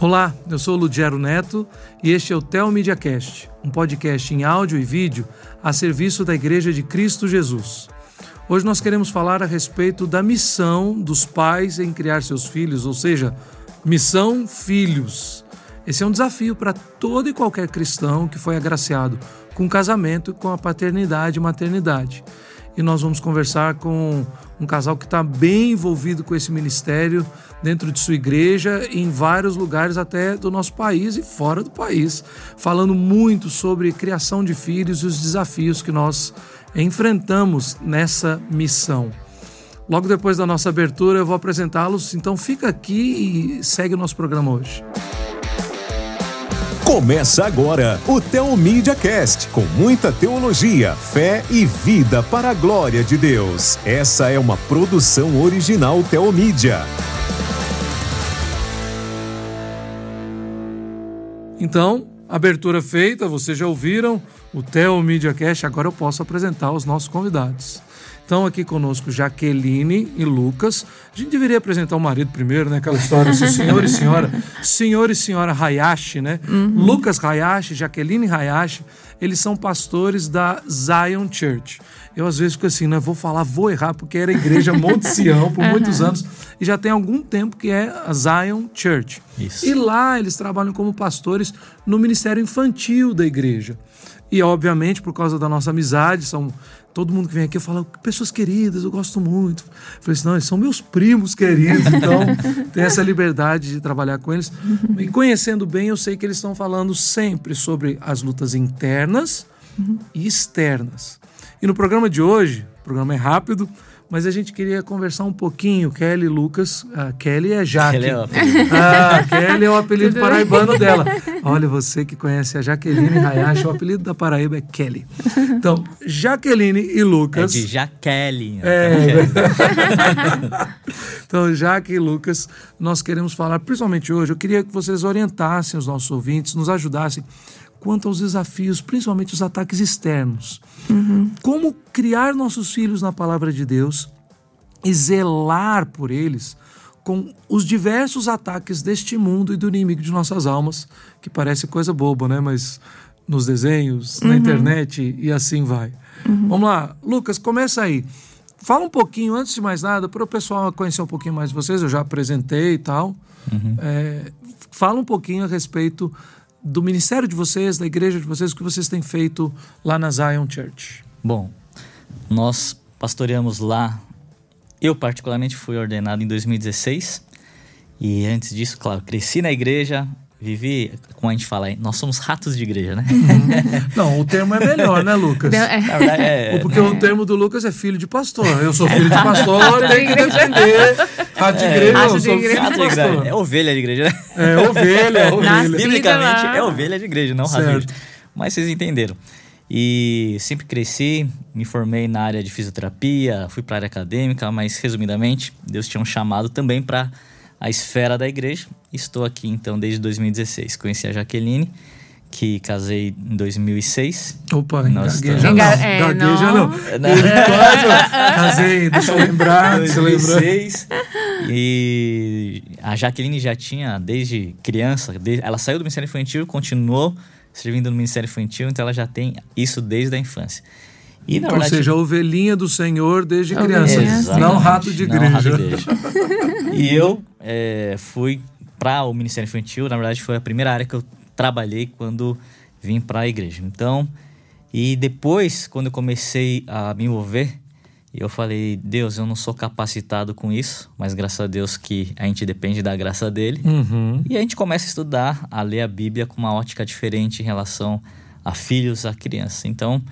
Olá, eu sou o Ludiero Neto e este é o Tel Cast, um podcast em áudio e vídeo a serviço da Igreja de Cristo Jesus. Hoje nós queremos falar a respeito da missão dos pais em criar seus filhos, ou seja, missão filhos. Esse é um desafio para todo e qualquer cristão que foi agraciado com casamento, com a paternidade e maternidade. E nós vamos conversar com um casal que está bem envolvido com esse ministério dentro de sua igreja, em vários lugares até do nosso país e fora do país, falando muito sobre criação de filhos e os desafios que nós enfrentamos nessa missão. Logo depois da nossa abertura, eu vou apresentá-los, então fica aqui e segue o nosso programa hoje. Começa agora o Teomídia Cast, com muita teologia, fé e vida para a glória de Deus. Essa é uma produção original Teomídia. Então, abertura feita, vocês já ouviram o Theo Media Cast, agora eu posso apresentar os nossos convidados. Estão aqui conosco Jaqueline e Lucas. A gente deveria apresentar o marido primeiro, né? Aquela história assim, senhor e senhora, senhor e senhora Hayashi, né? Uhum. Lucas Hayashi, Jaqueline Hayashi, eles são pastores da Zion Church. Eu às vezes fico assim, né? Vou falar, vou errar, porque era a igreja Monte Sião por muitos anos e já tem algum tempo que é a Zion Church. Isso. E lá eles trabalham como pastores no ministério infantil da igreja. E obviamente, por causa da nossa amizade, são todo mundo que vem aqui fala, pessoas queridas, eu gosto muito. Eu falei assim, não, eles são meus primos queridos, então tem essa liberdade de trabalhar com eles. E conhecendo bem, eu sei que eles estão falando sempre sobre as lutas internas uhum. e externas. E no programa de hoje, o programa é rápido, mas a gente queria conversar um pouquinho. Kelly Lucas. A Kelly é Jaque. Kelly é o apelido. Ah, Kelly é o apelido paraibano dela. Olha, você que conhece a Jaqueline Hayashi, o apelido da Paraíba é Kelly. Então, Jaqueline e Lucas. É de Jaqueline. É. então, Jaque e Lucas, nós queremos falar, principalmente hoje, eu queria que vocês orientassem os nossos ouvintes, nos ajudassem quanto aos desafios, principalmente os ataques externos. Uhum. Como criar nossos filhos na palavra de Deus e zelar por eles com os diversos ataques deste mundo e do inimigo de nossas almas, que parece coisa boba, né? Mas nos desenhos, uhum. na internet e assim vai. Uhum. Vamos lá, Lucas, começa aí. Fala um pouquinho, antes de mais nada, para o pessoal conhecer um pouquinho mais de vocês, eu já apresentei e tal. Uhum. É, fala um pouquinho a respeito do ministério de vocês, da igreja de vocês, o que vocês têm feito lá na Zion Church? Bom, nós pastoreamos lá. Eu, particularmente, fui ordenado em 2016. E antes disso, claro, cresci na igreja, Vivi, como a gente fala, nós somos ratos de igreja, né? Uhum. Não, o termo é melhor, né, Lucas? É. é, Porque é, o termo do Lucas é filho de pastor. Eu sou filho de pastor, tenho que defender. Rato de é, igreja, eu sou filho de pastor. É ovelha de igreja, né? É ovelha, é ovelha. Biblicamente, é ovelha de igreja, não rato Mas vocês entenderam. E sempre cresci, me formei na área de fisioterapia, fui para a área acadêmica, mas resumidamente, Deus tinha um chamado também para a esfera da igreja. Estou aqui então desde 2016. Conheci a Jaqueline, que casei em 2006. Opa, Nós gagueja não. É, gagueja não. não. casei, deixa eu lembrar, 2006. E a Jaqueline já tinha, desde criança, ela saiu do Ministério Infantil, continuou servindo no Ministério Infantil, então ela já tem isso desde a infância. E, Ou verdade, seja, a ovelhinha do Senhor desde criança, não rato de igreja. Rato de igreja. e eu é, fui para o Ministério Infantil, na verdade foi a primeira área que eu trabalhei quando vim para a igreja. Então, e depois, quando eu comecei a me envolver, eu falei, Deus, eu não sou capacitado com isso, mas graças a Deus que a gente depende da graça dele. Uhum. E a gente começa a estudar, a ler a Bíblia com uma ótica diferente em relação a filhos, a crianças. Então,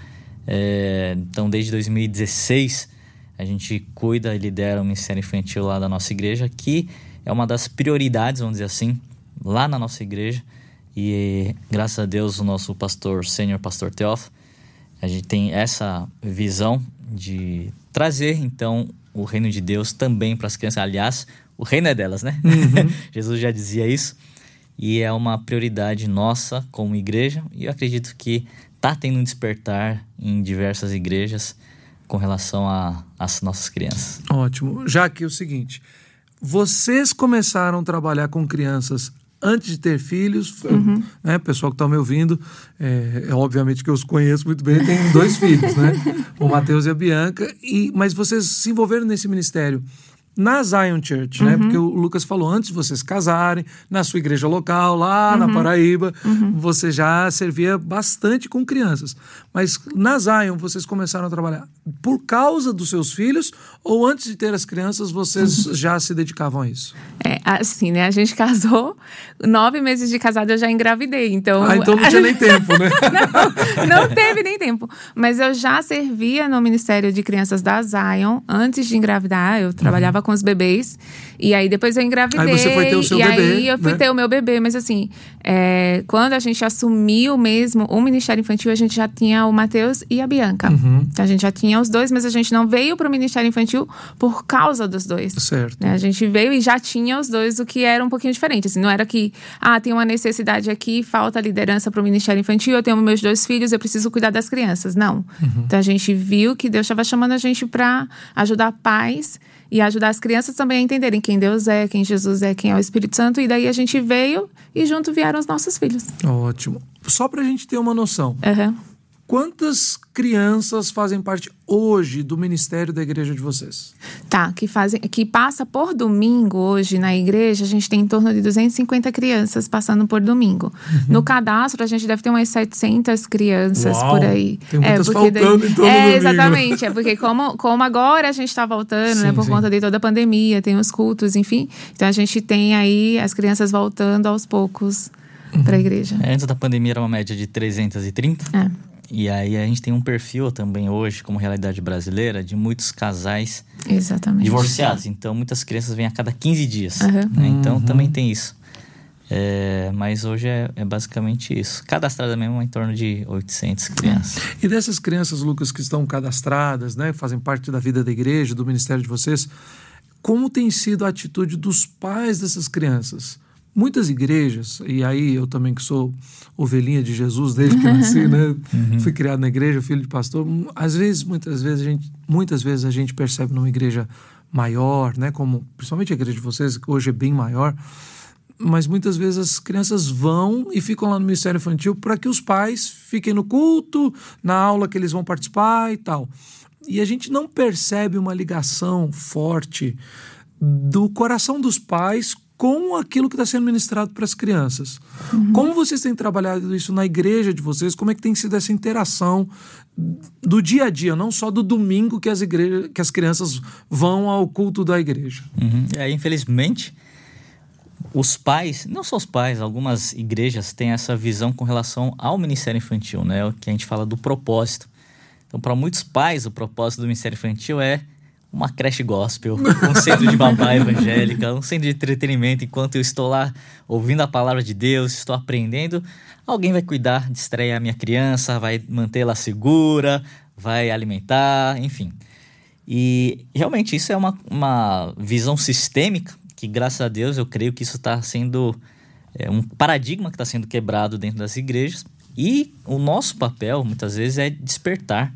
é, então, desde 2016, a gente cuida e lidera o Ministério Infantil lá da nossa igreja, que é uma das prioridades, vamos dizer assim, lá na nossa igreja. E graças a Deus, o nosso pastor, sênior pastor Teófilo, a gente tem essa visão de trazer, então, o reino de Deus também para as crianças. Aliás, o reino é delas, né? Uhum. Jesus já dizia isso. E é uma prioridade nossa como igreja. E eu acredito que está tendo um despertar em diversas igrejas com relação às nossas crianças. Ótimo. Já que é o seguinte, vocês começaram a trabalhar com crianças antes de ter filhos. Uhum. Né, pessoal que está me ouvindo, é, é, obviamente que eu os conheço muito bem, tem dois filhos, né? O Matheus e a Bianca. E, mas vocês se envolveram nesse ministério na Zion Church, né? uhum. né? Porque o Lucas falou antes de vocês casarem, na sua igreja local, lá uhum. na Paraíba, uhum. você já servia bastante com crianças. Mas na Zion vocês começaram a trabalhar por causa dos seus filhos ou antes de ter as crianças vocês uhum. já se dedicavam a isso? É, assim, né? A gente casou, nove meses de casado eu já engravidei, então... Ah, então não tinha nem tempo, né? não, não teve nem tempo. Mas eu já servia no Ministério de Crianças da Zion antes de engravidar, eu trabalhava com os bebês. E aí depois eu engravidei. Aí você foi ter o seu e bebê. E aí eu fui né? ter o meu bebê. Mas assim, é, quando a gente assumiu mesmo o Ministério Infantil, a gente já tinha o Matheus e a Bianca. Uhum. A gente já tinha os dois, mas a gente não veio para o Ministério Infantil por causa dos dois. Certo. Né? A gente veio e já tinha os dois, o que era um pouquinho diferente. Assim, não era que, ah, tem uma necessidade aqui, falta liderança para o Ministério Infantil, eu tenho meus dois filhos, eu preciso cuidar das crianças. Não. Uhum. Então a gente viu que Deus estava chamando a gente para ajudar pais e ajudar as crianças também a entenderem quem Deus é, quem Jesus é, quem é o Espírito Santo. E daí a gente veio e junto vieram os nossos filhos. Ótimo. Só para a gente ter uma noção. Uhum. Quantas crianças fazem parte hoje do ministério da igreja de vocês? Tá, que fazem, que passa por domingo hoje na igreja, a gente tem em torno de 250 crianças passando por domingo. Uhum. No cadastro a gente deve ter umas 700 crianças Uau, por aí. Tem muitas é, porque faltando daí, então É, exatamente, é porque como, como agora a gente está voltando, né, sim, né, por sim. conta de toda a pandemia, tem os cultos, enfim. Então a gente tem aí as crianças voltando aos poucos uhum. para a igreja. É, antes da pandemia era uma média de 330. É. E aí a gente tem um perfil também hoje, como realidade brasileira, de muitos casais Exatamente. divorciados. Então, muitas crianças vêm a cada 15 dias. Uhum. Né? Então, uhum. também tem isso. É, mas hoje é, é, basicamente isso. Cadastrada mesmo em torno de 800 crianças. E dessas crianças, Lucas, que estão cadastradas, né, fazem parte da vida da igreja, do ministério de vocês, como tem sido a atitude dos pais dessas crianças? Muitas igrejas, e aí eu também que sou ovelhinha de Jesus desde que nasci, né? Uhum. Fui criado na igreja, filho de pastor. Às vezes, muitas vezes a gente, muitas vezes a gente percebe numa igreja maior, né? Como principalmente a igreja de vocês, que hoje é bem maior, mas muitas vezes as crianças vão e ficam lá no ministério infantil para que os pais fiquem no culto, na aula que eles vão participar e tal. E a gente não percebe uma ligação forte do coração dos pais com aquilo que está sendo ministrado para as crianças. Uhum. Como vocês têm trabalhado isso na igreja de vocês? Como é que tem sido essa interação do dia a dia, não só do domingo que as, igrejas, que as crianças vão ao culto da igreja? Uhum. E aí, infelizmente, os pais, não só os pais, algumas igrejas têm essa visão com relação ao ministério infantil, né? O que a gente fala do propósito. Então, para muitos pais, o propósito do ministério infantil é uma creche gospel, um centro de babá evangélica, um centro de entretenimento enquanto eu estou lá ouvindo a palavra de Deus, estou aprendendo. Alguém vai cuidar, distrair a minha criança, vai mantê-la segura, vai alimentar, enfim. E realmente isso é uma, uma visão sistêmica que, graças a Deus, eu creio que isso está sendo é, um paradigma que está sendo quebrado dentro das igrejas. E o nosso papel, muitas vezes, é despertar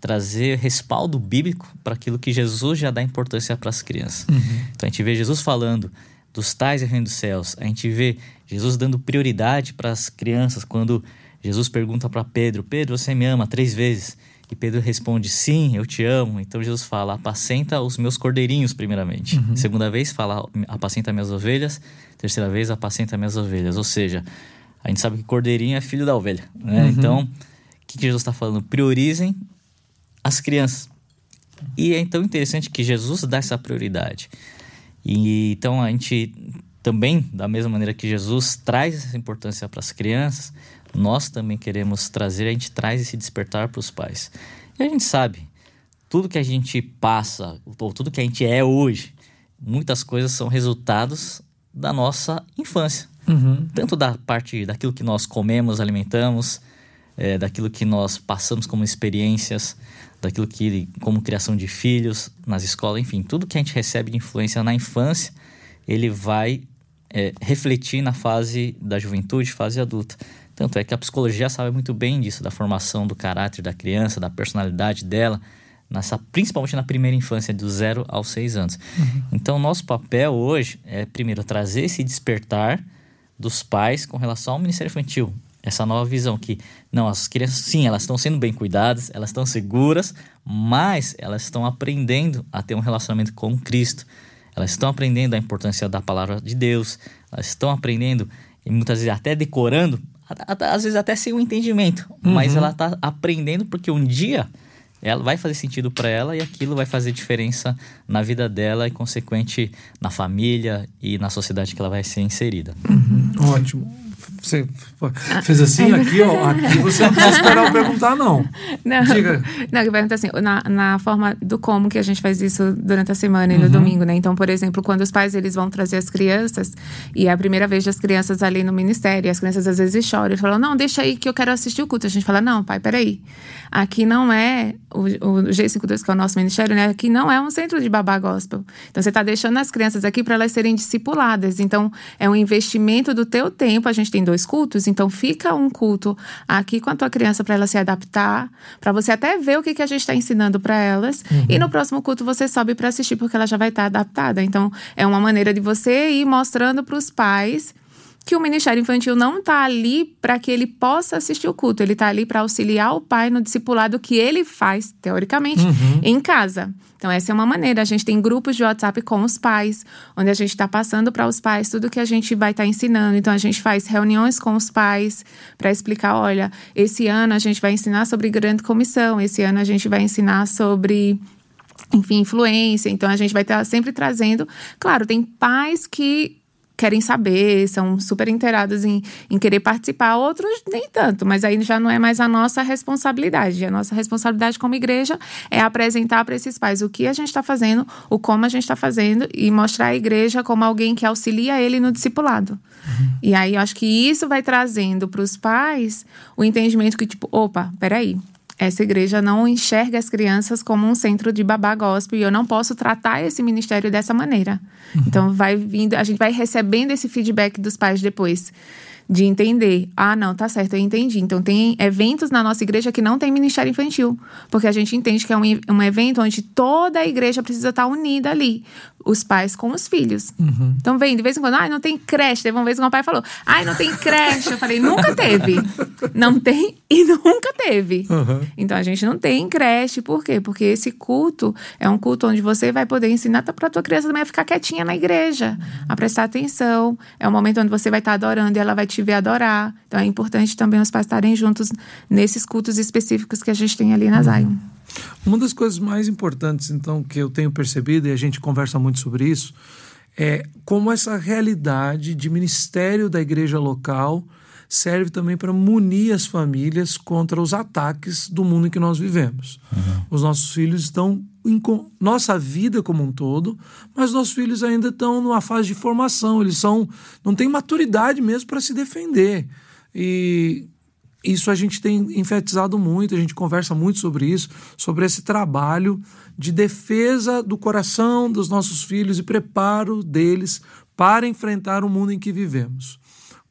trazer respaldo bíblico para aquilo que Jesus já dá importância para as crianças. Uhum. Então a gente vê Jesus falando dos tais e reino dos céus, a gente vê Jesus dando prioridade para as crianças quando Jesus pergunta para Pedro: Pedro, você me ama três vezes? E Pedro responde: Sim, eu te amo. Então Jesus fala: Apacenta os meus cordeirinhos, primeiramente. Uhum. Segunda vez, fala: Apacenta minhas ovelhas. Terceira vez, apacenta minhas ovelhas. Ou seja, a gente sabe que cordeirinho é filho da ovelha. Né? Uhum. Então, o que, que Jesus está falando? Priorizem as crianças. E é então interessante que Jesus dá essa prioridade. E então a gente também, da mesma maneira que Jesus traz essa importância para as crianças, nós também queremos trazer, a gente traz esse despertar para os pais. E a gente sabe, tudo que a gente passa, ou tudo que a gente é hoje, muitas coisas são resultados da nossa infância. Uhum. Tanto da parte daquilo que nós comemos, alimentamos, é, daquilo que nós passamos como experiências, daquilo que, como criação de filhos, nas escolas, enfim, tudo que a gente recebe de influência na infância, ele vai é, refletir na fase da juventude, fase adulta. Tanto é que a psicologia sabe muito bem disso, da formação do caráter da criança, da personalidade dela, nessa, principalmente na primeira infância, do zero aos seis anos. Uhum. Então, nosso papel hoje é, primeiro, trazer esse despertar dos pais com relação ao Ministério Infantil. Essa nova visão que, não, as crianças, sim, elas estão sendo bem cuidadas, elas estão seguras, mas elas estão aprendendo a ter um relacionamento com Cristo. Elas estão aprendendo a importância da palavra de Deus, elas estão aprendendo, e muitas vezes até decorando, às vezes até sem um entendimento, uhum. mas ela está aprendendo porque um dia ela vai fazer sentido para ela e aquilo vai fazer diferença na vida dela e consequente na família e na sociedade que ela vai ser inserida. Uhum. Ótimo. Você fez assim, aqui, ó. Aqui você não precisa esperar eu perguntar, não. Não, Diga. não que pergunta assim, na, na forma do como que a gente faz isso durante a semana e no uhum. domingo, né? Então, por exemplo, quando os pais eles vão trazer as crianças, e é a primeira vez das crianças ali no ministério, e as crianças às vezes choram e falam, não, deixa aí que eu quero assistir o culto. A gente fala, não, pai, peraí. Aqui não é o, o G52, que é o nosso ministério, né? Aqui não é um centro de babá gospel. Então, você está deixando as crianças aqui para elas serem discipuladas. Então, é um investimento do teu tempo. A gente tem dois cultos, então fica um culto aqui com a tua criança para ela se adaptar, para você até ver o que, que a gente está ensinando para elas. Uhum. E no próximo culto você sobe para assistir, porque ela já vai estar tá adaptada. Então, é uma maneira de você ir mostrando para os pais que o Ministério Infantil não está ali para que ele possa assistir o culto, ele está ali para auxiliar o pai no discipulado que ele faz, teoricamente, uhum. em casa. Então, essa é uma maneira. A gente tem grupos de WhatsApp com os pais, onde a gente está passando para os pais tudo que a gente vai estar tá ensinando. Então, a gente faz reuniões com os pais para explicar: olha, esse ano a gente vai ensinar sobre grande comissão, esse ano a gente vai ensinar sobre enfim, influência. Então a gente vai estar tá sempre trazendo. Claro, tem pais que querem saber, são super inteirados em, em querer participar, outros nem tanto, mas aí já não é mais a nossa responsabilidade. A nossa responsabilidade como igreja é apresentar para esses pais o que a gente está fazendo, o como a gente está fazendo e mostrar a igreja como alguém que auxilia ele no discipulado. Uhum. E aí eu acho que isso vai trazendo para os pais o entendimento que, tipo, opa, peraí, essa igreja não enxerga as crianças como um centro de babá gospel e eu não posso tratar esse ministério dessa maneira. Uhum. Então vai vindo, a gente vai recebendo esse feedback dos pais depois de entender. Ah, não, tá certo, eu entendi. Então, tem eventos na nossa igreja que não tem ministério infantil, porque a gente entende que é um, um evento onde toda a igreja precisa estar unida ali os pais com os filhos. Uhum. Então vem, de vez em quando, ai, não tem creche. Teve uma vez que meu pai falou, ai, não tem creche. Eu falei, nunca teve. Não tem e nunca teve. Uhum. Então a gente não tem creche. Por quê? Porque esse culto é um culto onde você vai poder ensinar para tua criança também a ficar quietinha na igreja, a prestar atenção. É um momento onde você vai estar adorando e ela vai te ver adorar. Então é importante também os pais estarem juntos nesses cultos específicos que a gente tem ali na Zion. Uma das coisas mais importantes, então, que eu tenho percebido, e a gente conversa muito sobre isso, é como essa realidade de ministério da igreja local serve também para munir as famílias contra os ataques do mundo em que nós vivemos. Uhum. Os nossos filhos estão em nossa vida como um todo, mas nossos filhos ainda estão numa fase de formação, eles são não têm maturidade mesmo para se defender. E isso a gente tem enfatizado muito, a gente conversa muito sobre isso, sobre esse trabalho de defesa do coração dos nossos filhos e preparo deles para enfrentar o mundo em que vivemos.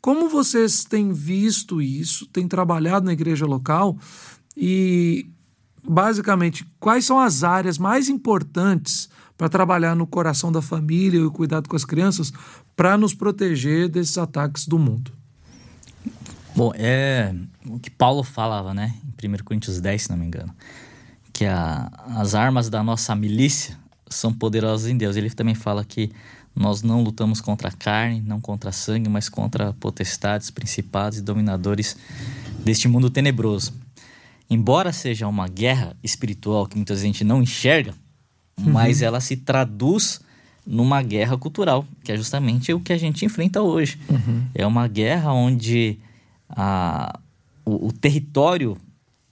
Como vocês têm visto isso, têm trabalhado na igreja local e, basicamente, quais são as áreas mais importantes para trabalhar no coração da família e o cuidado com as crianças para nos proteger desses ataques do mundo? Bom, é o que Paulo falava, né? Em 1 Coríntios 10, se não me engano. Que a, as armas da nossa milícia são poderosas em Deus. Ele também fala que nós não lutamos contra a carne, não contra sangue, mas contra potestades, principados e dominadores deste mundo tenebroso. Embora seja uma guerra espiritual que muita gente não enxerga, uhum. mas ela se traduz numa guerra cultural, que é justamente o que a gente enfrenta hoje. Uhum. É uma guerra onde a, o, o território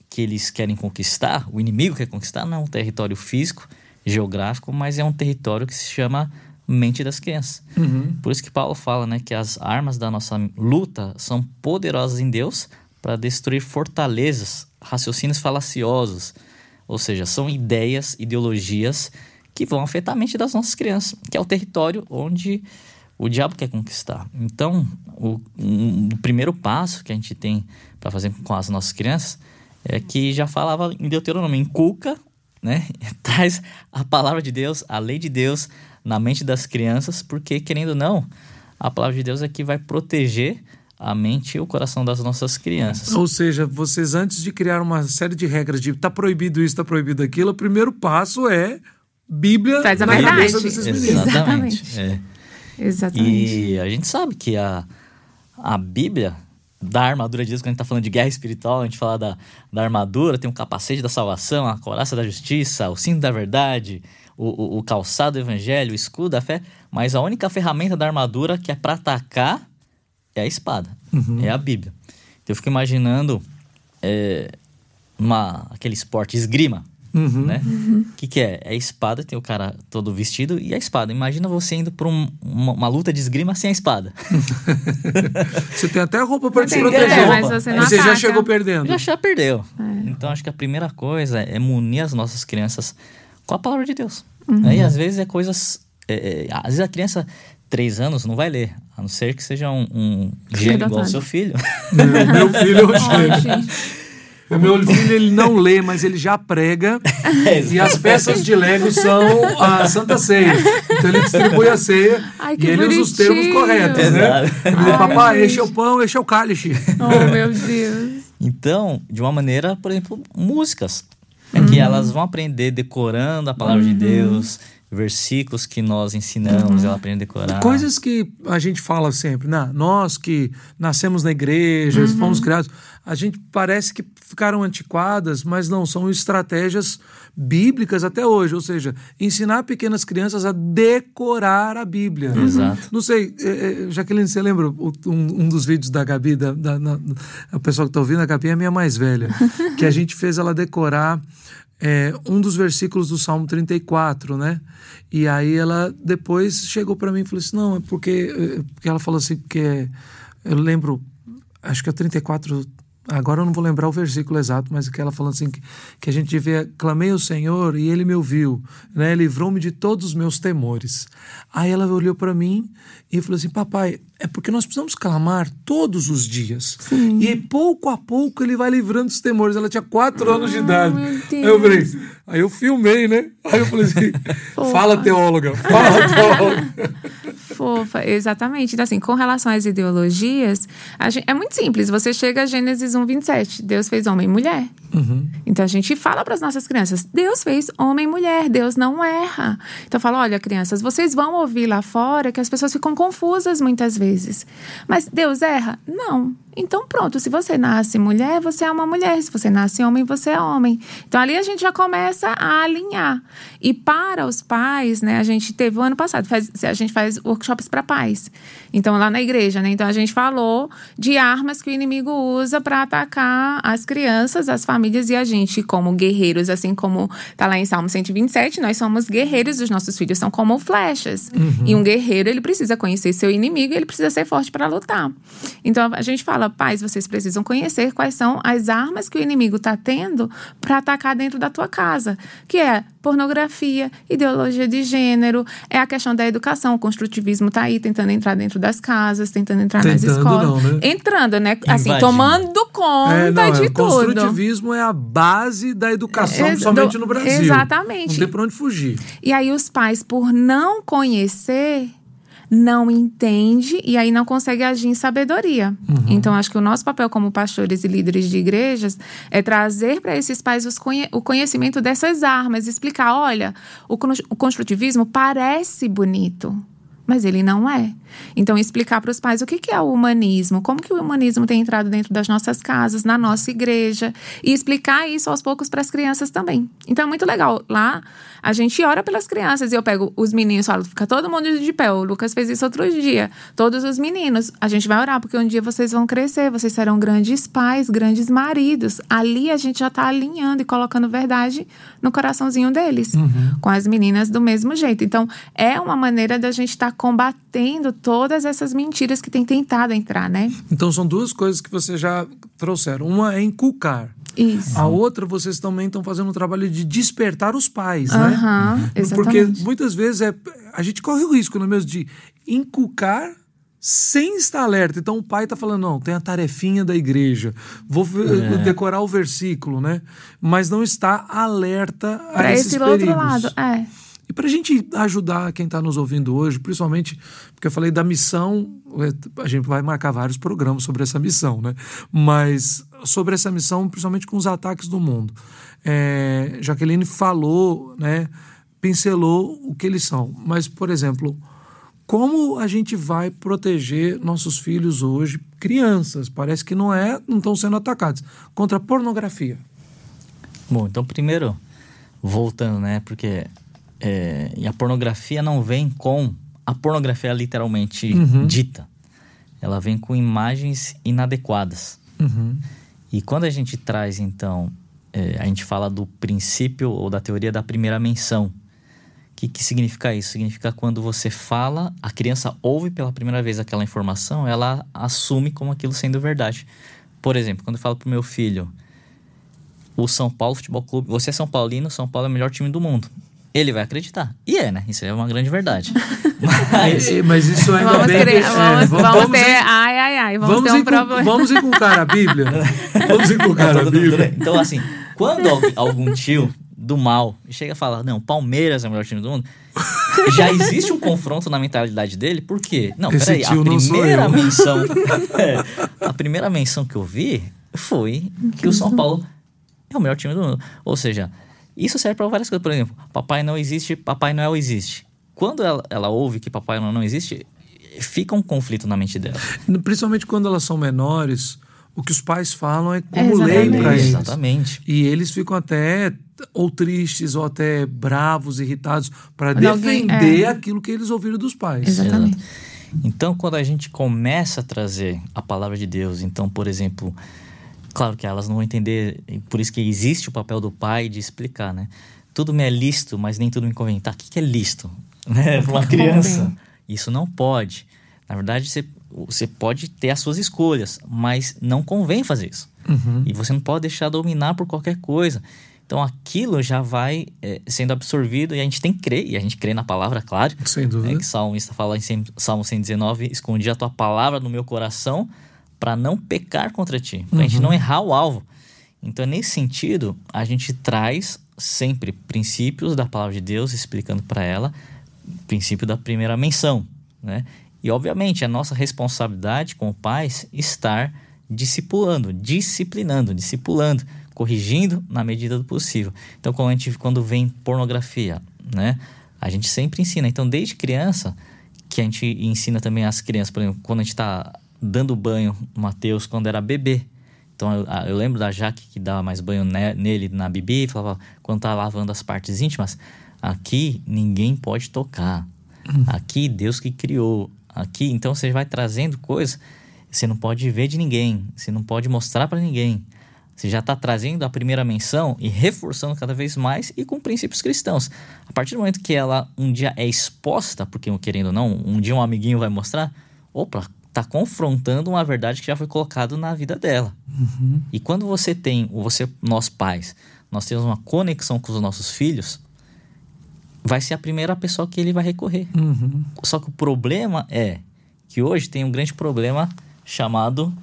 que eles querem conquistar, o inimigo quer conquistar, não é um território físico, geográfico, mas é um território que se chama mente das crianças. Uhum. Por isso que Paulo fala né, que as armas da nossa luta são poderosas em Deus para destruir fortalezas, raciocínios falaciosos, ou seja, são ideias, ideologias que vão afetar a mente das nossas crianças, que é o território onde o diabo quer conquistar. Então, o, um, o primeiro passo que a gente tem para fazer com as nossas crianças é que já falava em Deuteronômio, inculca, né? Traz a palavra de Deus, a lei de Deus na mente das crianças, porque querendo ou não, a palavra de Deus é que vai proteger a mente e o coração das nossas crianças. Ou seja, vocês antes de criar uma série de regras de tá proibido isso, tá proibido aquilo, o primeiro passo é Bíblia Traz a na verdade. cabeça desses meninos. Exatamente. É. Exatamente. E a gente sabe que a, a Bíblia, da armadura de Deus, quando a gente está falando de guerra espiritual, a gente fala da, da armadura, tem um capacete da salvação, a coraça da justiça, o cinto da verdade, o, o, o calçado do evangelho, o escudo da fé, mas a única ferramenta da armadura que é para atacar é a espada, é a Bíblia. Então eu fico imaginando é, uma, aquele esporte esgrima, Uhum. né? O que, que é? É a espada, tem o cara todo vestido e a espada. Imagina você indo pra um- uma, uma luta de esgrima sem a espada. Você tem até roupa para te proteger. é, mas você não Você já chegou perdendo. Já já perdeu. Então acho que a primeira coisa é munir as nossas crianças com a palavra de Deus. Uhum. E às vezes é coisas. é, é, às vezes a criança, três anos, não vai ler. A não ser que seja um, um gênio igual ao seu filho. É, Meu filho é o Ó, gênio. O meu filho ele não lê, mas ele já prega. e as peças de Lego são a Santa Ceia. Então ele distribui a ceia Ai, e ele usa os bonitinho. termos corretos, né? Ele diz, Ai, papai, gente. este é o pão, este é o cálice. Oh, meu Deus. Então, de uma maneira, por exemplo, músicas. É que elas vão aprender decorando a palavra de Deus, versículos que nós ensinamos, ela aprende a decorar. Coisas que a gente fala sempre, né? nós que nascemos na igreja, fomos criados, a gente parece que ficaram antiquadas, mas não, são estratégias bíblicas até hoje, ou seja, ensinar pequenas crianças a decorar a Bíblia. Exato. Não sei, é, é, Jaqueline, você lembra um, um dos vídeos da Gabi, da, da, na- a pessoa que está ouvindo, a Gabi é a minha mais velha, que a gente fez ela decorar é, um dos versículos do Salmo 34, né? E aí ela depois chegou para mim e falou assim: não, é porque, é, porque ela falou assim, porque eu lembro, acho que é o 34. Agora eu não vou lembrar o versículo exato, mas que ela falando assim que, que a gente devia clamei ao Senhor e Ele me ouviu, né? Livrou-me de todos os meus temores. Aí ela olhou para mim e falou assim: Papai, é porque nós precisamos clamar todos os dias. E pouco a pouco Ele vai livrando os temores. Ela tinha quatro anos de idade. Aí eu falei, aí eu filmei, né? Aí eu falei assim: Fala teóloga, fala teóloga. Fofa, exatamente. Então, assim, com relação às ideologias, a gen- é muito simples. Você chega a Gênesis 1, 27. Deus fez homem e mulher. Então, a gente fala para as nossas crianças: Deus fez homem e mulher, Deus não erra. Então, eu falo: olha, crianças, vocês vão ouvir lá fora que as pessoas ficam confusas muitas vezes. Mas Deus erra? Não. Então, pronto, se você nasce mulher, você é uma mulher. Se você nasce homem, você é homem. Então, ali a gente já começa a alinhar. E para os pais, né, a gente teve o ano passado, faz- a gente faz workshops para pais. Então, lá na igreja, né? Então, a gente falou de armas que o inimigo usa para atacar as crianças, as famílias e a gente, como guerreiros, assim como tá lá em Salmo 127, nós somos guerreiros, os nossos filhos são como flechas. E um guerreiro, ele precisa conhecer seu inimigo e ele precisa ser forte para lutar. Então, a gente fala, pais, vocês precisam conhecer quais são as armas que o inimigo está tendo para atacar dentro da tua casa, que é pornografia, ideologia de gênero, é a questão da educação. O construtivismo está aí tentando entrar dentro das casas, tentando entrar nas Tentando escolas. não, né? Entrando, né? Assim, Invadindo. tomando conta É, não, é, de o tudo. construtivismo é a base da educação, É, somente do- no Brasil. exatamente. Não tem pra onde fugir. E aí os pais, por não conhecer, não entende e aí não consegue agir em sabedoria. Então, acho que o nosso papel como pastores e líderes de igrejas é trazer para esses pais conhe- o conhecimento dessas armas, explicar, olha, o, o construtivismo parece bonito, mas ele não é. Então, explicar para os pais o que, que é o humanismo, como que o humanismo tem entrado dentro das nossas casas, na nossa igreja, e explicar isso aos poucos para as crianças também. Então, é muito legal. Lá, a gente ora pelas crianças e eu pego os meninos e falo, fica todo mundo de pé. O Lucas fez isso outro dia. Todos os meninos, a gente vai orar, porque um dia vocês vão crescer, vocês serão grandes pais, grandes maridos. Ali a gente já está alinhando e colocando verdade no coraçãozinho deles, com as meninas do mesmo jeito. Então, é uma maneira da gente estar combatendo todas essas mentiras que tem tentado entrar, né? Então são duas coisas que vocês já trouxeram. Uma é inculcar. Isso. A outra, vocês também estão fazendo um trabalho de despertar os pais, né? Aham, Porque exatamente. muitas vezes é, a gente corre o risco, não é mesmo, de inculcar sem estar alerta. Então o pai está falando, não, tem a tarefinha da igreja, vou É. decorar o versículo, né? Mas não está alerta a Para esses esse outro lado, é. Para a gente ajudar quem está nos ouvindo hoje, principalmente porque eu falei da missão, é, a gente vai marcar vários programas sobre essa missão, né? Mas sobre essa missão, principalmente com os ataques do mundo. É, Jaqueline falou, né? Pincelou o que eles são. Mas, por exemplo, como a gente vai proteger nossos filhos hoje, crianças, parece que não é, não estão sendo atacados, contra a pornografia? Bom, então primeiro, voltando, né? Porque é, e a pornografia não vem com a pornografia literalmente uhum. dita. Ela vem com imagens inadequadas. Uhum. E quando a gente traz, então, é, a gente fala do princípio ou da teoria da primeira menção. O que, que significa isso? Significa quando você fala, a criança ouve pela primeira vez aquela informação, ela assume como aquilo sendo verdade. Por exemplo, quando eu falo pro meu filho, o São Paulo Futebol Clube, você é São Paulino, São Paulo é o melhor time do mundo ele vai acreditar. E é, né? Isso é uma grande verdade. Mas, mas isso ainda vamos bem... Querer, vamos, é, vamos, vamos ter... ai, ai, ai. Vamos, vamos ter um problema. Vamos inculcar a Bíblia. Vamos inculcar a Bíblia. Então, assim, quando algum tio do mal chega e fala, não, Palmeiras é o melhor time do mundo, já existe um confronto na mentalidade dele, por quê? Não, Esse peraí, a primeira menção... é, a primeira menção que eu vi foi que o São Paulo é o melhor time do mundo. Ou seja isso serve para várias coisas. Por exemplo, Papai não existe, Papai Noel existe. Quando ela, ela ouve que Papai Noel não existe, fica um conflito na mente dela. Principalmente quando elas são menores, o que os pais falam é como lei para eles. Exatamente. E eles ficam até ou tristes ou até bravos, irritados para defender é. aquilo que eles ouviram dos pais. Exatamente. Então, quando a gente começa a trazer a palavra de Deus, então, por exemplo, Claro que elas não vão entender, por isso que existe o papel do pai de explicar, né? Tudo me é listo, mas nem tudo me convém. Tá, o que é listo? Né? Para uma criança. Isso não pode. Na verdade, você, você pode ter as suas escolhas, mas não convém fazer isso. Uhum. E você não pode deixar dominar por qualquer coisa. Então aquilo já vai é, sendo absorvido e a gente tem que crer, e a gente crê na palavra, claro. Sem dúvida. É que Salmista fala em Salmo 119: Escondi a tua palavra no meu coração para não pecar contra ti, para a uhum. gente não errar o alvo. Então, nesse sentido, a gente traz sempre princípios da palavra de Deus, explicando para ela princípio da primeira menção, né? E, obviamente, a nossa responsabilidade com pais estar discipulando, disciplinando, discipulando, corrigindo na medida do possível. Então, quando a gente quando vem pornografia, né? A gente sempre ensina. Então, desde criança, que a gente ensina também as crianças, por exemplo, quando a gente está dando banho no Mateus quando era bebê. Então eu, eu, lembro da Jaque que dava mais banho ne, nele na Bibi e falava quando tá lavando as partes íntimas, aqui ninguém pode tocar. Uhum. Aqui Deus que criou. Aqui, então você vai trazendo coisas, você não pode ver de ninguém, você não pode mostrar para ninguém. Você já está trazendo a primeira menção e reforçando cada vez mais e com princípios cristãos. A partir do momento que ela um dia é exposta, porque querendo ou não, um dia um amiguinho vai mostrar, opa, está confrontando uma verdade que já foi colocada na vida dela. Uhum. E quando você tem, você, nós pais, nós temos uma conexão com os nossos filhos, vai ser a primeira pessoa que ele vai recorrer. Uhum. Só que o problema é que hoje tem um grande problema chamado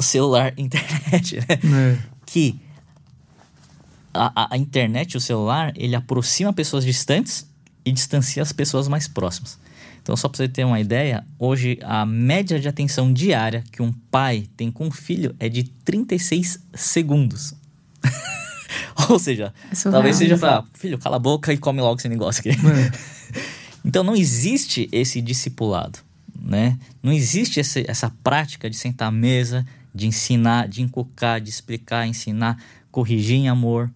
celular internet, né? É. Que a, a, a internet o celular, ele aproxima pessoas distantes e distancia as pessoas mais próximas. Então, só para você ter uma ideia, hoje a média de atenção diária que um pai tem com um filho é de 36 segundos. Ou seja, é talvez seja para filho, cala a boca e come logo esse negócio aqui. É. então, não existe esse discipulado, né? Não existe esse, essa prática de sentar à mesa, de ensinar, de encocar, de explicar, ensinar, corrigir em amor.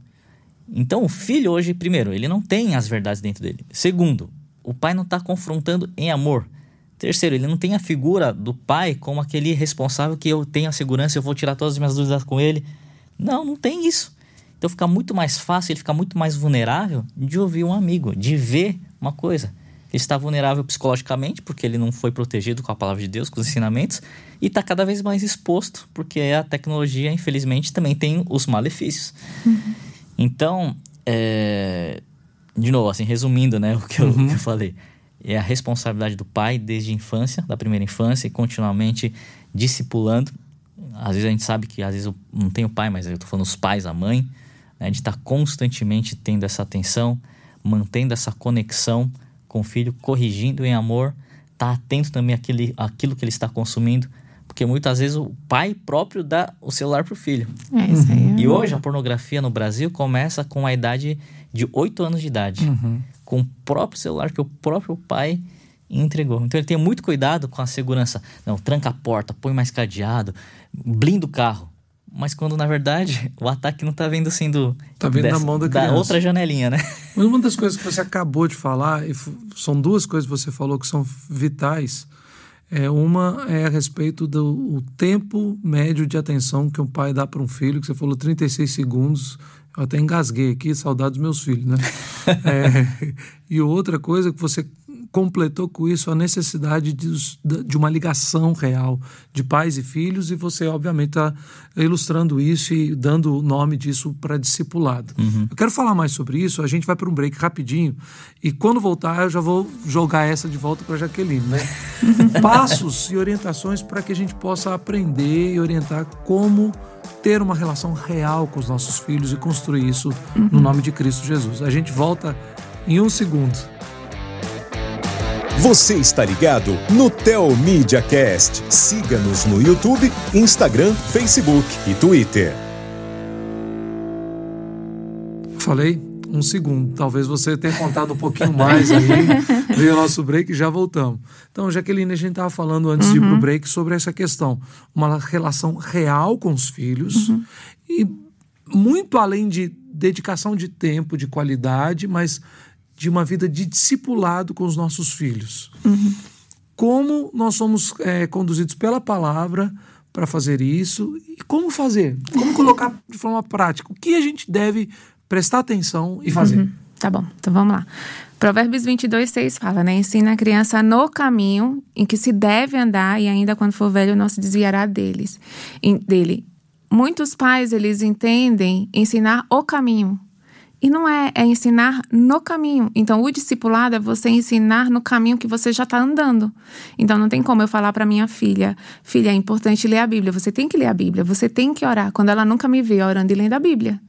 Então, o filho hoje, primeiro, ele não tem as verdades dentro dele. Segundo, o pai não está confrontando em amor. Terceiro, ele não tem a figura do pai como aquele responsável que eu tenho a segurança, eu vou tirar todas as minhas dúvidas com ele. Não, não tem isso. Então fica muito mais fácil, ele fica muito mais vulnerável de ouvir um amigo, de ver uma coisa. Ele está vulnerável psicologicamente, porque ele não foi protegido com a palavra de Deus, com os ensinamentos, e está cada vez mais exposto, porque a tecnologia, infelizmente, também tem os malefícios. Uhum. Então, é, de novo, assim, resumindo, né, o que eu, uhum. que eu falei. É a responsabilidade do pai desde a infância, da primeira infância, e continuamente discipulando. Às vezes a gente sabe que, às vezes, eu não tenho pai, mas eu tô falando os pais, a mãe, né, de estar tá constantemente tendo essa atenção. mantendo essa conexão com o filho, corrigindo em amor, tá atento também àquele, àquilo que ele está consumindo, porque muitas vezes o pai próprio dá o celular pro filho. É isso aí. E hoje a pornografia no Brasil começa com a idade de 8 anos de idade, com o próprio celular que o próprio pai entregou. Então ele tem muito cuidado com a segurança. Não, tranca a porta, põe mais cadeado, blinda o carro. Mas quando na verdade o ataque não tá vindo sendo Tá vindo na mão da criança. outra janelinha, né? Mas uma das coisas que você acabou de falar, e são duas coisas que você falou que são vitais. É, uma é a respeito do tempo médio de atenção que um pai dá para um filho, que você falou 36 segundos. Eu até engasguei aqui, saudade dos meus filhos, né? É, e outra coisa que você completou com isso a necessidade de, de uma ligação real de pais e filhos, e você, obviamente, está ilustrando isso e dando o nome disso para discipulado. Eu quero falar mais sobre isso, a gente vai para um break rapidinho, e quando voltar, eu já vou jogar essa de volta para Jaqueline, né? Passos e orientações para que a gente possa aprender e orientar como ter uma relação real com os nossos filhos e construir isso no nome de Cristo Jesus. A gente volta em um segundo. Você está ligado no Tel Media Cast. Siga-nos no YouTube, Instagram, Facebook e Twitter. Falei um segundo. Talvez você tenha contado um pouquinho mais aí. Veio o nosso break e já voltamos. Então, Jaqueline, a gente estava falando antes de ir pro break sobre essa questão. Uma relação real com os filhos e muito além de dedicação de tempo, de qualidade, mas de uma vida de discipulado com os nossos filhos. Como nós somos é, conduzidos pela palavra para fazer isso e como fazer? Como colocar de forma prática? O que a gente deve prestar atenção e fazer? Tá bom, então vamos lá. Provérbios 22, 6 fala, né? Ensina a criança no caminho em que se deve andar e ainda quando for velho não se desviará deles, dele. Muitos pais, eles entendem ensinar o caminho. E não é, é ensinar no caminho. Então, o discipulado é você ensinar no caminho que você já está andando. Então, não tem como eu falar para minha filha: Filha, é importante ler a Bíblia. Você tem que ler a Bíblia, você tem que orar. Quando ela nunca me vê orando e lendo a Bíblia.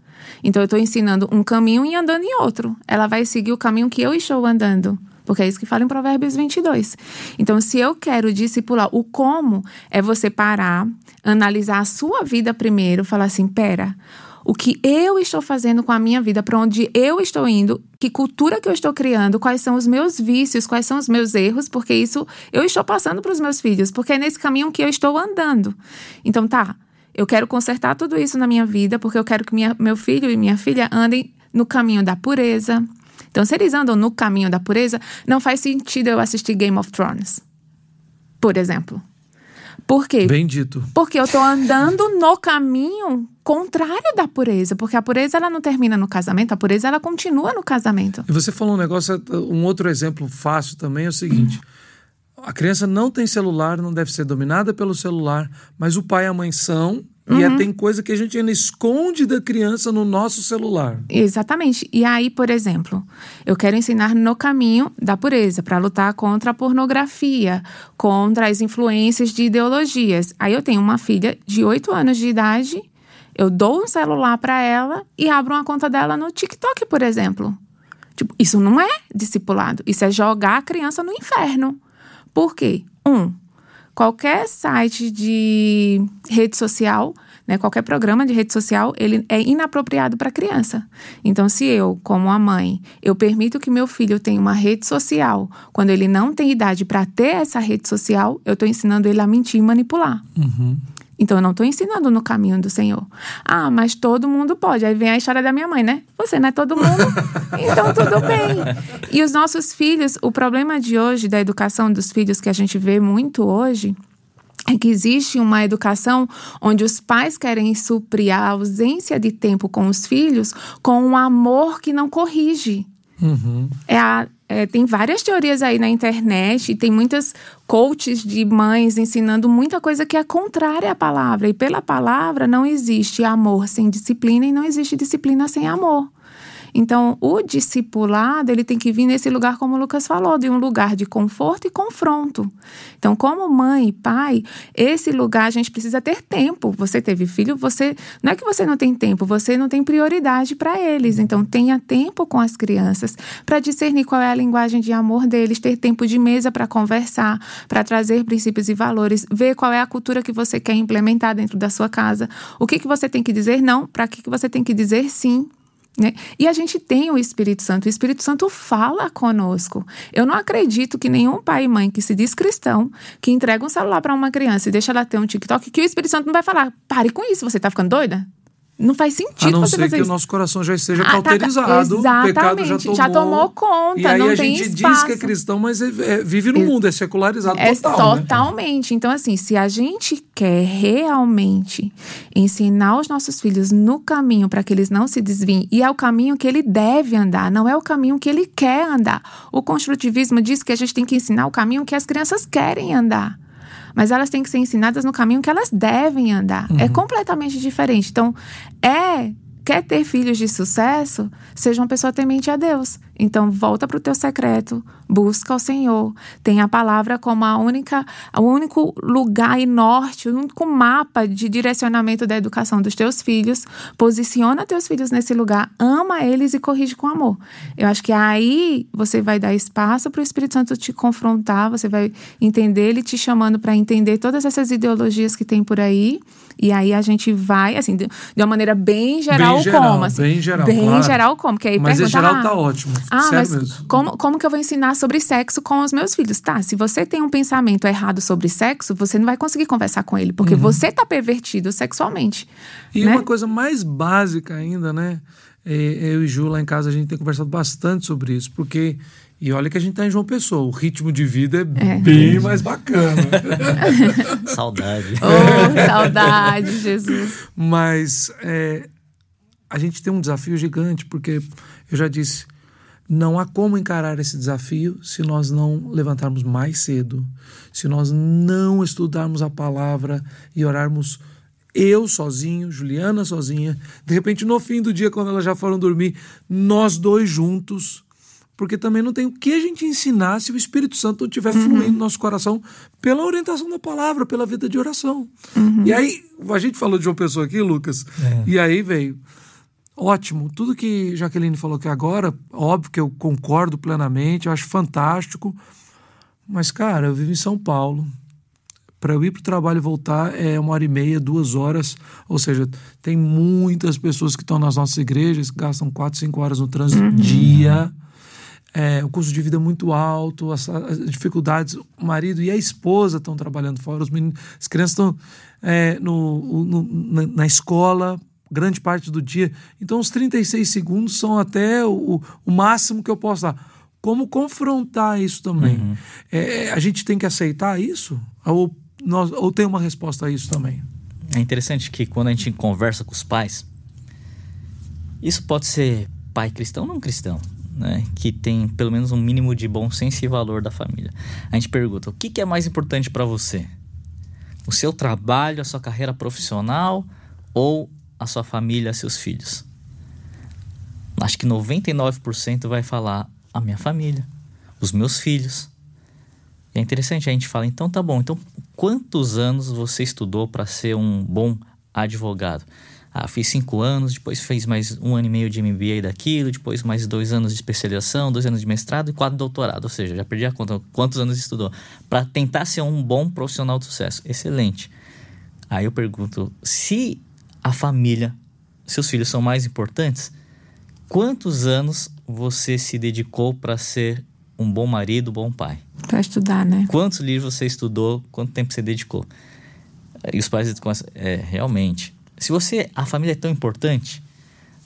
Então, eu estou ensinando um caminho e andando em outro. Ela vai seguir o caminho que eu estou andando. Porque é isso que fala em Provérbios 22. Então, se eu quero discipular, o como é você parar, analisar a sua vida primeiro, falar assim: pera, o que eu estou fazendo com a minha vida, para onde eu estou indo, que cultura que eu estou criando, quais são os meus vícios, quais são os meus erros, porque isso eu estou passando para os meus filhos, porque é nesse caminho que eu estou andando. Então, tá, eu quero consertar tudo isso na minha vida, porque eu quero que minha, meu filho e minha filha andem no caminho da pureza. Então, se eles andam no caminho da pureza, não faz sentido eu assistir Game of Thrones, por exemplo. Por quê? Bem dito. Porque eu tô andando no caminho contrário da pureza. Porque a pureza, ela não termina no casamento. A pureza, ela continua no casamento. E você falou um negócio, um outro exemplo fácil também é o seguinte: a criança não tem celular, não deve ser dominada pelo celular, mas o pai e a mãe são. E é, tem coisa que a gente ainda esconde da criança no nosso celular. Exatamente. E aí, por exemplo, eu quero ensinar no caminho da pureza, para lutar contra a pornografia, contra as influências de ideologias. Aí eu tenho uma filha de 8 anos de idade, eu dou um celular para ela e abro uma conta dela no TikTok, por exemplo. Tipo, isso não é discipulado, isso é jogar a criança no inferno. Por quê? Um, qualquer site de rede social, né, qualquer programa de rede social, ele é inapropriado para criança. Então, se eu, como a mãe, eu permito que meu filho tenha uma rede social, quando ele não tem idade para ter essa rede social, eu estou ensinando ele a mentir e manipular. Então, eu não estou ensinando no caminho do Senhor. Ah, mas todo mundo pode. Aí vem a história da minha mãe, né? Você não é todo mundo, então tudo bem. E os nossos filhos, o problema de hoje, da educação dos filhos que a gente vê muito hoje, é que existe uma educação onde os pais querem suprir a ausência de tempo com os filhos com um amor que não corrige. É a- é, tem várias teorias aí na internet, e tem muitas coaches de mães ensinando muita coisa que é contrária à palavra. E pela palavra não existe amor sem disciplina e não existe disciplina sem amor. Então, o discipulado, ele tem que vir nesse lugar, como o Lucas falou, de um lugar de conforto e confronto. Então, como mãe e pai, esse lugar a gente precisa ter tempo. Você teve filho, você não é que você não tem tempo, você não tem prioridade para eles. Então, tenha tempo com as crianças para discernir qual é a linguagem de amor deles, ter tempo de mesa para conversar, para trazer princípios e valores, ver qual é a cultura que você quer implementar dentro da sua casa, o que, que você tem que dizer não, para que, que você tem que dizer sim. Né? E a gente tem o Espírito Santo. O Espírito Santo fala conosco. Eu não acredito que nenhum pai e mãe que se diz cristão, que entrega um celular para uma criança e deixa ela ter um TikTok, que o Espírito Santo não vai falar: pare com isso, você está ficando doida? Não faz sentido a não você ser que isso. o nosso coração já esteja Ah, tá, tá. cauterizado, o pecado Exatamente, já tomou, já tomou conta, e aí a gente diz espaço. que é cristão, mas é- é- vive no mundo, é secularizado É total, né? totalmente. Então, assim, se a gente quer realmente ensinar os nossos filhos no caminho para que eles não se desviem, e é o caminho que ele deve andar, não é o caminho que ele quer andar. O construtivismo diz que a gente tem que ensinar o caminho que as crianças querem andar. Mas elas têm que ser ensinadas no caminho que elas devem andar. É completamente diferente. Então, é. Quer ter filhos de sucesso? Seja uma pessoa temente a Deus. Então, volta para o teu secreto, busca o Senhor. Tem a palavra como a única, o único lugar e norte, o único mapa de direcionamento da educação dos teus filhos. Posiciona teus filhos nesse lugar, ama eles e corrige com amor. Eu acho que aí você vai dar espaço para o Espírito Santo te confrontar, você vai entender ele te chamando para entender todas essas ideologias que tem por aí. E aí a gente vai, assim, de uma maneira bem geral, Bem geral, como, assim. bem geral, Bem claro. geral como, que aí Mas pergunta, em geral ah, tá ótimo, Ah, sério mas mesmo. como, como que eu vou ensinar sobre sexo com os meus filhos? Tá, se você tem um pensamento errado sobre sexo, você não vai conseguir conversar com ele, porque você tá pervertido sexualmente. E né? uma coisa mais básica ainda, né? É, eu e Ju lá em casa a gente tem conversado bastante sobre isso, porque. E olha que a gente tá em João Pessoa, o ritmo de vida é, É. bem mais bacana. Saudade. Oh, saudade, Jesus. Mas é, a gente tem um desafio gigante, porque eu já disse, não há como encarar esse desafio se nós não levantarmos mais cedo, se nós não estudarmos a palavra e orarmos eu sozinho, Juliana sozinha, de repente no fim do dia, quando elas já foram dormir, nós dois juntos. Porque também não tem o que a gente ensinar se o Espírito Santo não estiver fluindo no nosso coração pela orientação da palavra, pela vida de oração. E aí, a gente falou de uma pessoa aqui, Lucas, e aí veio. Ótimo, tudo que Jaqueline falou aqui agora, óbvio que eu concordo plenamente, eu acho fantástico. Mas, cara, eu vivo em São Paulo. Para eu ir para o trabalho e voltar é uma hora e meia, duas horas. Ou seja, tem muitas pessoas que estão nas nossas igrejas, que gastam quatro, cinco horas no trânsito dia. É, o custo de vida é muito alto, as, as dificuldades. O marido e a esposa estão trabalhando fora, os meninos, as crianças estão é, no, no- na, na escola grande parte do dia. Então, os 36 segundos são até o, o máximo que eu posso dar. Como confrontar isso também? É, a gente tem que aceitar isso? Ou, nós, ou tem uma resposta a isso também? É interessante que quando a gente conversa com os pais, isso pode ser pai cristão ou não cristão, né? Que tem pelo menos um mínimo de bom senso e valor da família. A gente pergunta: o que, que é mais importante para você? O seu trabalho, a sua carreira profissional ou a sua família, seus filhos? Acho que 99% vai falar a minha família, os meus filhos. E é interessante, a gente fala, então tá bom, então quantos anos você estudou para ser um bom advogado? Ah, fiz cinco anos, depois fez mais um ano e meio de MBA daquilo, depois mais dois anos de especialização, dois anos de mestrado e quatro doutorado. Ou seja, já perdi a conta quantos anos estudou. Para tentar ser um bom profissional de sucesso. Excelente. Aí eu pergunto, se a família, seus filhos são mais importantes, quantos anos você se dedicou para ser um bom marido, bom pai? Para estudar, né? Quantos livros você estudou? Quanto tempo você dedicou? E os pais começam, é, realmente. Se você, a família é tão importante,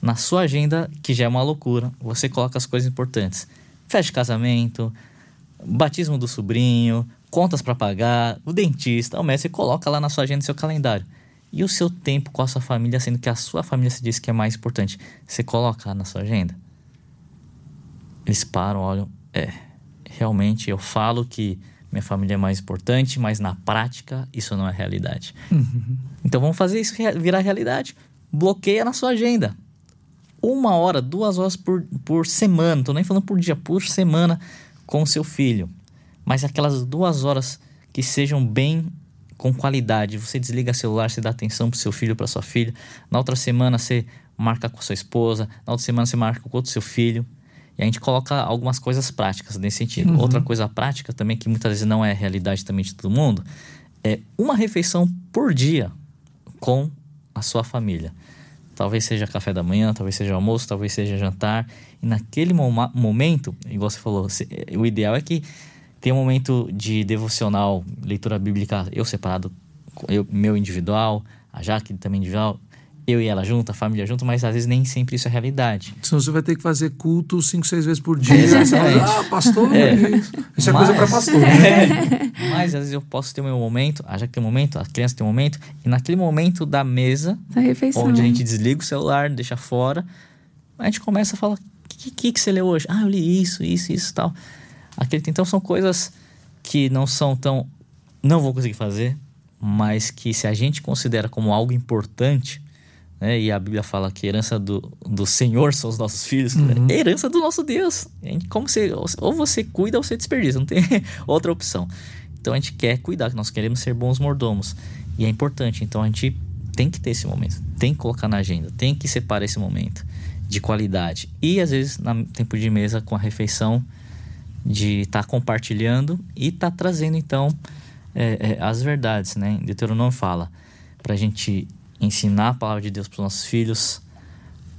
na sua agenda, que já é uma loucura, você coloca as coisas importantes. Festa de casamento, batismo do sobrinho, contas para pagar, o dentista, o médico, você coloca lá na sua agenda, no seu calendário. E o seu tempo com a sua família, sendo que a sua família se diz que é mais importante, você coloca na sua agenda? Eles param, olham, é, realmente eu falo que minha família é mais importante, mas na prática isso não é realidade. Então vamos fazer isso virar realidade. Bloqueia na sua agenda. uma hora, duas horas por, por semana, tô nem falando por dia, por semana com seu filho. Mas aquelas duas horas que sejam bem com qualidade. Você desliga o celular, você dá atenção pro seu filho, para sua filha. Na outra semana você marca com a sua esposa, na outra semana você marca com o seu filho. E a gente coloca algumas coisas práticas nesse sentido. Uhum. Outra coisa prática também, que muitas vezes não é realidade também de todo mundo, é uma refeição por dia com a sua família. Talvez seja café da manhã, talvez seja almoço, talvez seja jantar. E naquele momento, igual você falou, o ideal é que tenha um momento de devocional, leitura bíblica, eu separado, eu, meu individual, a Jaque também individual, eu e ela junto, a família junto, mas às vezes nem sempre isso é realidade. Senão você vai ter que fazer culto cinco, seis vezes por dia. Exatamente. ah, pastor, é. isso. isso é mas, coisa para pastor. Né? É. Mas às vezes eu posso ter o meu momento, a Jaque tem um momento, a criança tem um momento, e naquele momento da mesa, onde a gente desliga o celular, deixa fora, a gente começa a falar: o que, que, que você leu hoje? Ah, eu li isso, isso, isso tal. Aquele, então são coisas que não são tão. Não vou conseguir fazer, mas que se a gente considera como algo importante, né? E a Bíblia fala que herança do, do Senhor são os nossos filhos. Uhum. É herança do nosso Deus. Como você, ou você cuida ou você desperdiça, não tem outra opção. Então a gente quer cuidar, nós queremos ser bons mordomos. E é importante, então a gente tem que ter esse momento, tem que colocar na agenda, tem que separar esse momento de qualidade. E às vezes, no tempo de mesa, com a refeição, de estar tá compartilhando e estar tá trazendo então é, é, as verdades, né? Deuteronômio fala para a gente ensinar a palavra de Deus para os nossos filhos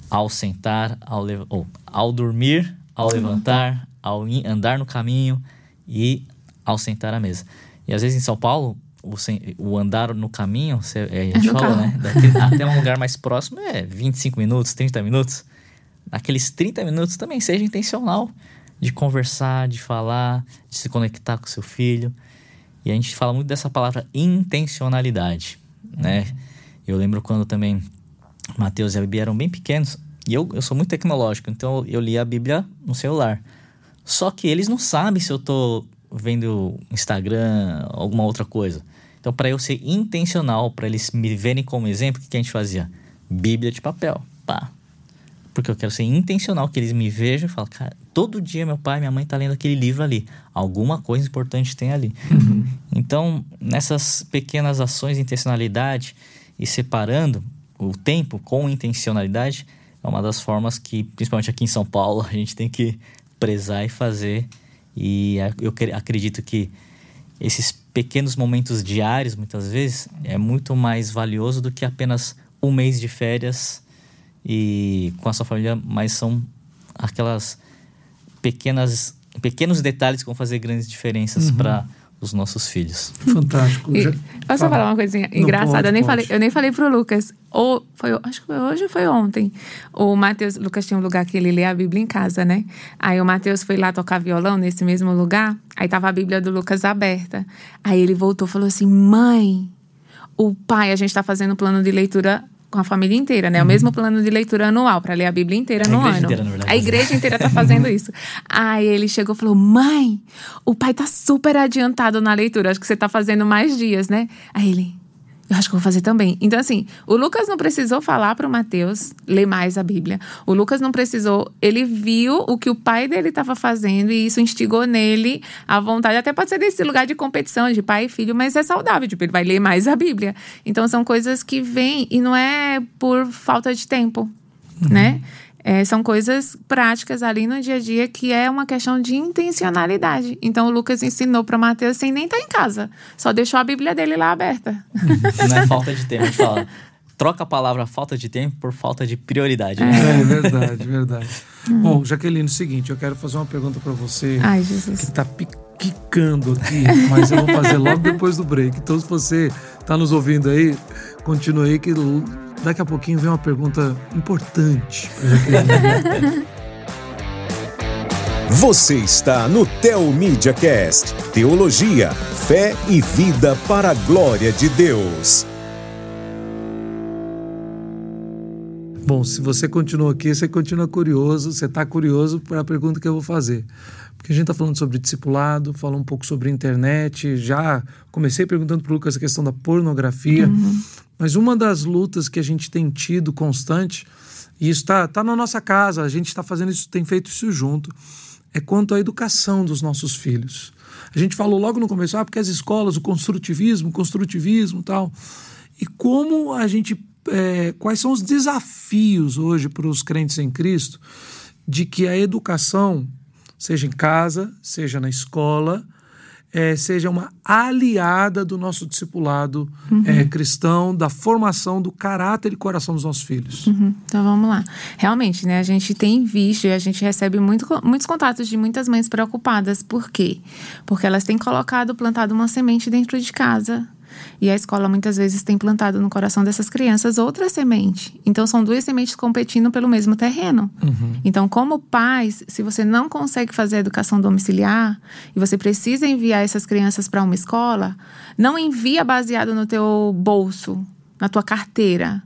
ao sentar, ao, ou, ao dormir, ao levantar, ao andar no caminho e ao sentar à mesa. E às vezes em São Paulo, o, o andar no caminho, é, a gente é falou, né? Daqui, até um lugar mais próximo é 25 minutos, 30 minutos. Naqueles 30 minutos também seja intencional de conversar, de falar, de se conectar com seu filho. E a gente fala muito dessa palavra intencionalidade, né? Eu lembro quando também Mateus e a Bíblia eram bem pequenos, e eu, eu sou muito tecnológico, então eu li a Bíblia no celular. Só que eles não sabem se eu tô vendo Instagram, alguma outra coisa. Então, para eu ser intencional, para eles me verem como exemplo, o que, que a gente fazia? Bíblia de papel. Pá. Porque eu quero ser intencional, que eles me vejam e falem, cara, todo dia meu pai e minha mãe tá lendo aquele livro ali. Alguma coisa importante tem ali. Uhum. Então, nessas pequenas ações de intencionalidade, e separando o tempo com intencionalidade é uma das formas que, principalmente aqui em São Paulo, a gente tem que prezar e fazer. E eu acredito que esses pequenos momentos diários, muitas vezes, é muito mais valioso do que apenas um mês de férias e com a sua família, mas são aquelas pequenas pequenos detalhes que vão fazer grandes diferenças uhum. para os nossos filhos. Fantástico. E, posso Fala. falar uma coisinha Não, engraçada? Pode, eu, nem falei, eu nem falei pro Lucas. Ou foi, acho que foi hoje ou foi ontem. O Matheus, Lucas tinha um lugar que ele lê a Bíblia em casa, né? Aí o Matheus foi lá tocar violão nesse mesmo lugar. Aí tava a Bíblia do Lucas aberta. Aí ele voltou e falou assim: mãe, o pai, a gente tá fazendo plano de leitura com a família inteira, né? Uhum. O mesmo plano de leitura anual, para ler a Bíblia inteira a no ano. Inteira, a igreja inteira tá fazendo isso. Aí ele chegou e falou: Mãe, o pai tá super adiantado na leitura. Acho que você tá fazendo mais dias, né? Aí ele. Eu acho que vou fazer também. Então, assim, o Lucas não precisou falar para o Mateus ler mais a Bíblia. O Lucas não precisou. Ele viu o que o pai dele estava fazendo e isso instigou nele a vontade. Até pode ser desse lugar de competição de pai e filho, mas é saudável. Tipo, ele vai ler mais a Bíblia. Então, são coisas que vêm e não é por falta de tempo, uhum. né? É, são coisas práticas ali no dia a dia que é uma questão de intencionalidade. Então o Lucas ensinou para Mateus sem nem estar tá em casa, só deixou a Bíblia dele lá aberta. Não é falta de tempo, a gente fala. Troca a palavra falta de tempo por falta de prioridade. Né? É, é verdade, verdade. Uhum. Bom, Jaqueline, é o seguinte, eu quero fazer uma pergunta para você Ai, Jesus. que está picando aqui, mas eu vou fazer logo depois do break. Então, se você está nos ouvindo aí, continue aí que Daqui a pouquinho vem uma pergunta importante Você está no Tel Media Cast, Teologia, fé e vida para a glória de Deus. Bom, se você continua aqui, você continua curioso, você está curioso para a pergunta que eu vou fazer. Porque a gente está falando sobre discipulado, falou um pouco sobre internet, já comecei perguntando para o Lucas a questão da pornografia, uhum. mas uma das lutas que a gente tem tido constante, e isso está tá na nossa casa, a gente está fazendo isso, tem feito isso junto, é quanto à educação dos nossos filhos. A gente falou logo no começo, ah, porque as escolas, o construtivismo, construtivismo tal. E como a gente. É, quais são os desafios hoje para os crentes em Cristo de que a educação, seja em casa, seja na escola, é, seja uma aliada do nosso discipulado uhum. é, cristão, da formação do caráter e coração dos nossos filhos. Uhum. Então vamos lá. Realmente, né? A gente tem visto e a gente recebe muito, muitos contatos de muitas mães preocupadas. Por quê? Porque elas têm colocado, plantado uma semente dentro de casa e a escola muitas vezes tem plantado no coração dessas crianças outra semente. Então são duas sementes competindo pelo mesmo terreno. Uhum. Então, como pais, se você não consegue fazer a educação domiciliar e você precisa enviar essas crianças para uma escola, não envia baseado no teu bolso, na tua carteira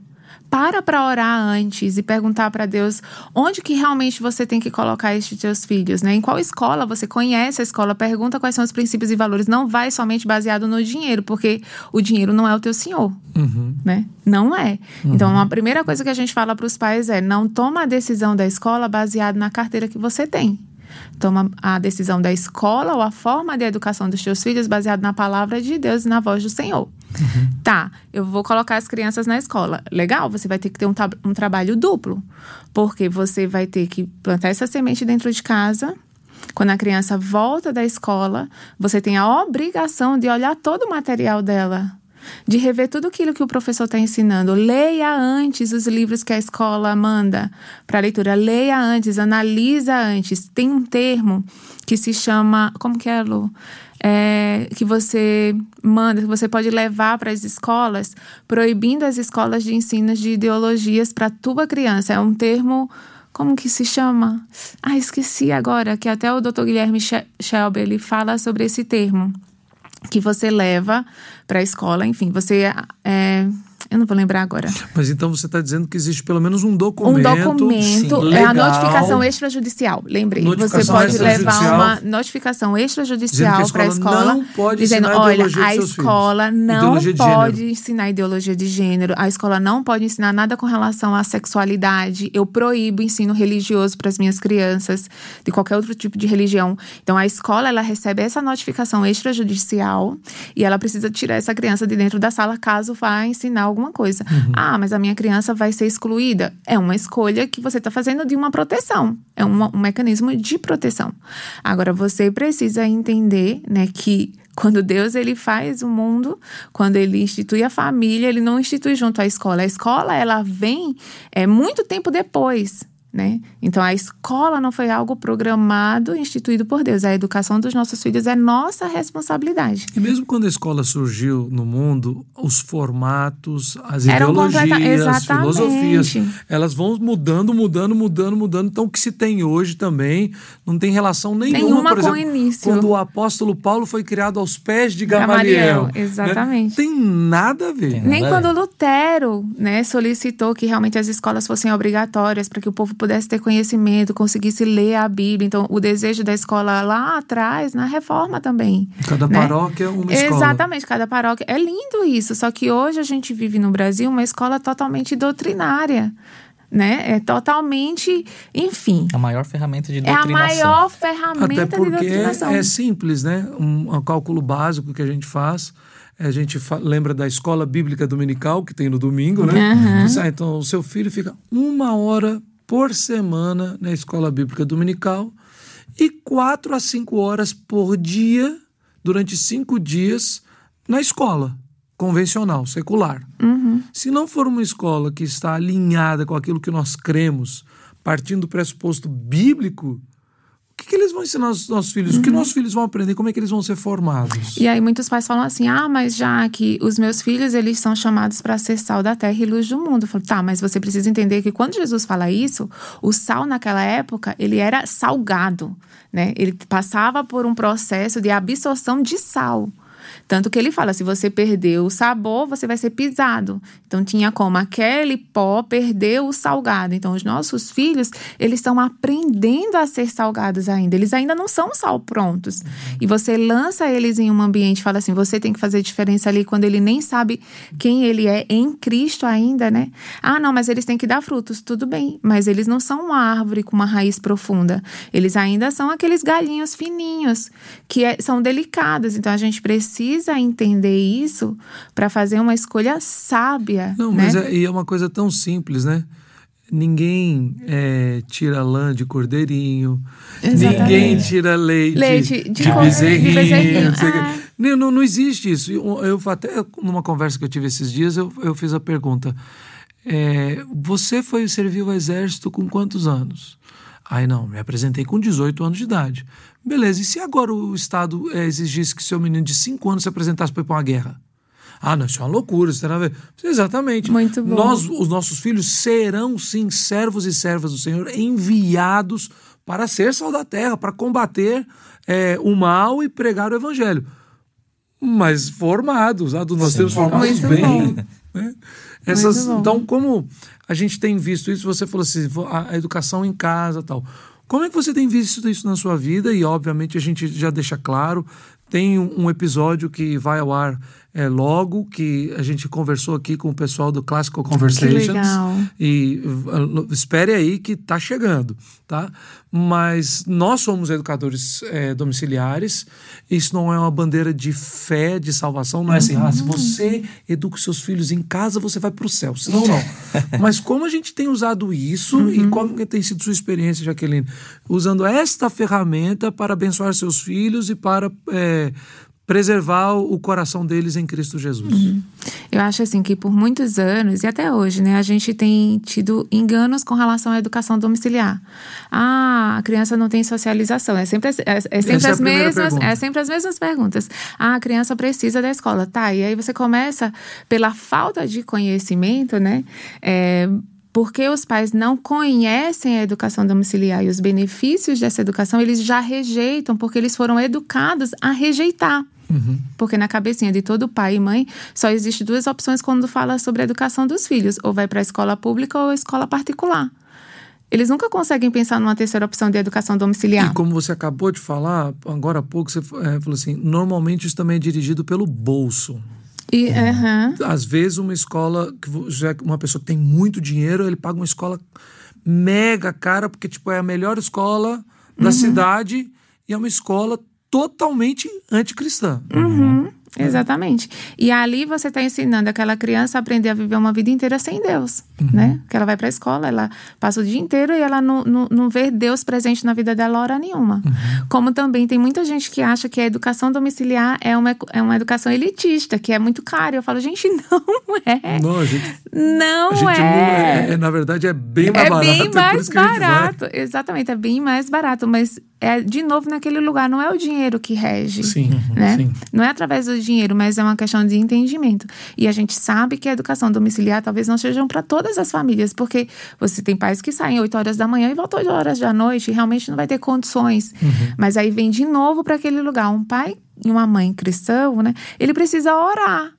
para para orar antes e perguntar para Deus onde que realmente você tem que colocar estes teus filhos, né? Em qual escola você conhece a escola, pergunta quais são os princípios e valores. Não vai somente baseado no dinheiro, porque o dinheiro não é o teu senhor, uhum. né? Não é. Uhum. Então, a primeira coisa que a gente fala para os pais é não toma a decisão da escola baseado na carteira que você tem toma a decisão da escola ou a forma de educação dos teus filhos baseado na palavra de Deus e na voz do Senhor. Uhum. Tá, eu vou colocar as crianças na escola. Legal, você vai ter que ter um, um trabalho duplo, porque você vai ter que plantar essa semente dentro de casa. Quando a criança volta da escola, você tem a obrigação de olhar todo o material dela, de rever tudo aquilo que o professor está ensinando. Leia antes os livros que a escola manda para leitura. Leia antes, analisa antes. Tem um termo que se chama. Como que é, Lu? É, que você manda, que você pode levar para as escolas, proibindo as escolas de ensino de ideologias para tua criança. É um termo como que se chama? Ah, esqueci agora, que até o Dr. Guilherme Shelby ele fala sobre esse termo que você leva para a escola, enfim, você é, eu não vou lembrar agora. Mas então você está dizendo que existe pelo menos um documento. Um documento. Sim, é a notificação extrajudicial. Lembrei. Você pode levar uma notificação extrajudicial para a escola. Não pode dizendo: olha, a escola não pode ensinar ideologia de gênero. A escola não pode ensinar nada com relação à sexualidade. Eu proíbo ensino religioso para as minhas crianças, de qualquer outro tipo de religião. Então a escola ela recebe essa notificação extrajudicial e ela precisa tirar essa criança de dentro da sala caso vá ensinar alguma alguma coisa. Uhum. Ah, mas a minha criança vai ser excluída. É uma escolha que você está fazendo de uma proteção. É um, um mecanismo de proteção. Agora, você precisa entender né, que quando Deus ele faz o mundo, quando ele institui a família, ele não institui junto à escola. A escola ela vem é muito tempo depois. Né? Então a escola não foi algo programado, instituído por Deus. A educação dos nossos filhos é nossa responsabilidade. E mesmo quando a escola surgiu no mundo, os formatos, as Eram ideologias, as filosofias, elas vão mudando, mudando, mudando, mudando. Então o que se tem hoje também não tem relação nenhuma, nenhuma por exemplo, com o início. quando o apóstolo Paulo foi criado aos pés de Gamaliel. Gamaliel né? exatamente. Né? Tem nada a ver. Nem quando Lutero, né, solicitou que realmente as escolas fossem obrigatórias para que o povo pudesse ter conhecimento, conseguisse ler a Bíblia. Então, o desejo da escola lá atrás, na reforma também. Cada né? paróquia uma escola. Exatamente, cada paróquia. É lindo isso, só que hoje a gente vive no Brasil uma escola totalmente doutrinária. Né? É totalmente, enfim. A maior ferramenta de doutrinação. É a maior ferramenta Até porque de doutrinação. É, é simples, né? Um, um cálculo básico que a gente faz a gente lembra da escola bíblica dominical que tem no domingo, né? Uhum. Então, o seu filho fica uma hora por semana na escola bíblica dominical e quatro a cinco horas por dia, durante cinco dias, na escola convencional, secular. Uhum. Se não for uma escola que está alinhada com aquilo que nós cremos, partindo do pressuposto bíblico, que, que eles vão ensinar aos nossos filhos? Uhum. O que uhum. nossos filhos vão aprender? Como é que eles vão ser formados? E aí muitos pais falam assim: ah, mas já que os meus filhos eles são chamados para ser sal da terra e luz do mundo. Eu falo, tá, mas você precisa entender que quando Jesus fala isso, o sal naquela época ele era salgado, né? Ele passava por um processo de absorção de sal. Tanto que ele fala: se você perdeu o sabor, você vai ser pisado. Então tinha como aquele pó perdeu o salgado. Então os nossos filhos, eles estão aprendendo a ser salgados ainda. Eles ainda não são sal prontos. E você lança eles em um ambiente, fala assim: você tem que fazer diferença ali quando ele nem sabe quem ele é em Cristo ainda, né? Ah, não, mas eles têm que dar frutos, tudo bem. Mas eles não são uma árvore com uma raiz profunda. Eles ainda são aqueles galinhos fininhos que é, são delicados. Então a gente precisa entender isso para fazer uma escolha sábia. Não, né? mas é, e é uma coisa tão simples, né? Ninguém é, tira lã de cordeirinho, Exatamente. ninguém tira leite, Leite de de, de bezerrinho. bezerrinho, ah. Não, não, não existe isso. Eu, eu até numa conversa que eu tive esses dias, eu, eu fiz a pergunta: é, você foi servir o exército com quantos anos? Aí não, me apresentei com 18 anos de idade. Beleza, e se agora o Estado é, exigisse que seu menino de 5 anos se apresentasse para ir para uma guerra? Ah, não, isso é uma loucura, isso tem a ver. Exatamente. Muito bom. Nós, os nossos filhos serão, sim, servos e servas do Senhor, enviados para ser sal da terra, para combater é, o mal e pregar o evangelho. Mas formados, ah, nós temos formados Muito bem. né? Essas, bom. então, como a gente tem visto isso, você falou assim, a, a educação em casa tal. Como é que você tem visto isso na sua vida? E, obviamente, a gente já deixa claro, tem um, episódio que vai ao ar é, logo, que a gente conversou aqui com o pessoal do Classical Conversations. legal. E uh, espere aí que tá chegando, tá? Mas nós somos educadores é, domiciliares. Isso não é uma bandeira de fé, de salvação. Não é assim, ah, se você educa os seus filhos em casa, você vai para o céu. Senão, não. Mas como a gente tem usado isso e como que tem sido sua experiência, Jaqueline, usando esta ferramenta para abençoar seus filhos e para é, preservar o coração deles em Cristo Jesus. Eu acho assim que por muitos anos e até hoje, né, a gente tem tido enganos com relação à educação domiciliar. Ah, a criança não tem socialização. É sempre, as- é, é sempre é as primeira mesmas, pergunta. é sempre as mesmas perguntas. Ah, a criança precisa da escola, tá? E aí você começa pela falta de conhecimento, né? É, porque os pais não conhecem a educação domiciliar e os benefícios dessa educação, eles já rejeitam, porque eles foram educados a rejeitar. Porque na cabecinha de todo pai e mãe só existe duas opções quando fala sobre a educação dos filhos: ou vai para a escola pública ou a escola particular. Eles nunca conseguem pensar numa terceira opção de educação domiciliar. E como você acabou de falar, agora há pouco, você eh, falou assim: normalmente isso também é dirigido pelo bolso. E, aham. Às vezes, uma escola, que já é uma pessoa que tem muito dinheiro, ele paga uma escola mega cara, porque tipo, é a melhor escola da Uhum. cidade e é uma escola totalmente anticristã. Uhum, exatamente. E ali você está ensinando aquela criança a aprender a viver uma vida inteira sem Deus, né? Que ela vai para a escola, ela passa o dia inteiro e ela não, não, não vê Deus presente na vida dela hora nenhuma. Como também tem muita gente que acha que a educação domiciliar é uma, é uma educação elitista, que é muito cara. Eu falo, gente, não é. Não, a gente, Não é. é, é, Na verdade, é bem mais É barato. bem é por mais vai. barato. Exatamente, é bem mais barato. Mas é de novo naquele lugar, não é o dinheiro que rege. Sim, né? sim. Não é através do dinheiro, mas é uma questão de entendimento. E a gente sabe que a educação domiciliar talvez não seja para todas as famílias, porque você tem pais que saem 8 horas da manhã e voltam 8 horas da noite, e realmente não vai ter condições. Uhum. Mas aí vem de novo para aquele lugar. Um pai e uma mãe cristão, né? Ele precisa orar.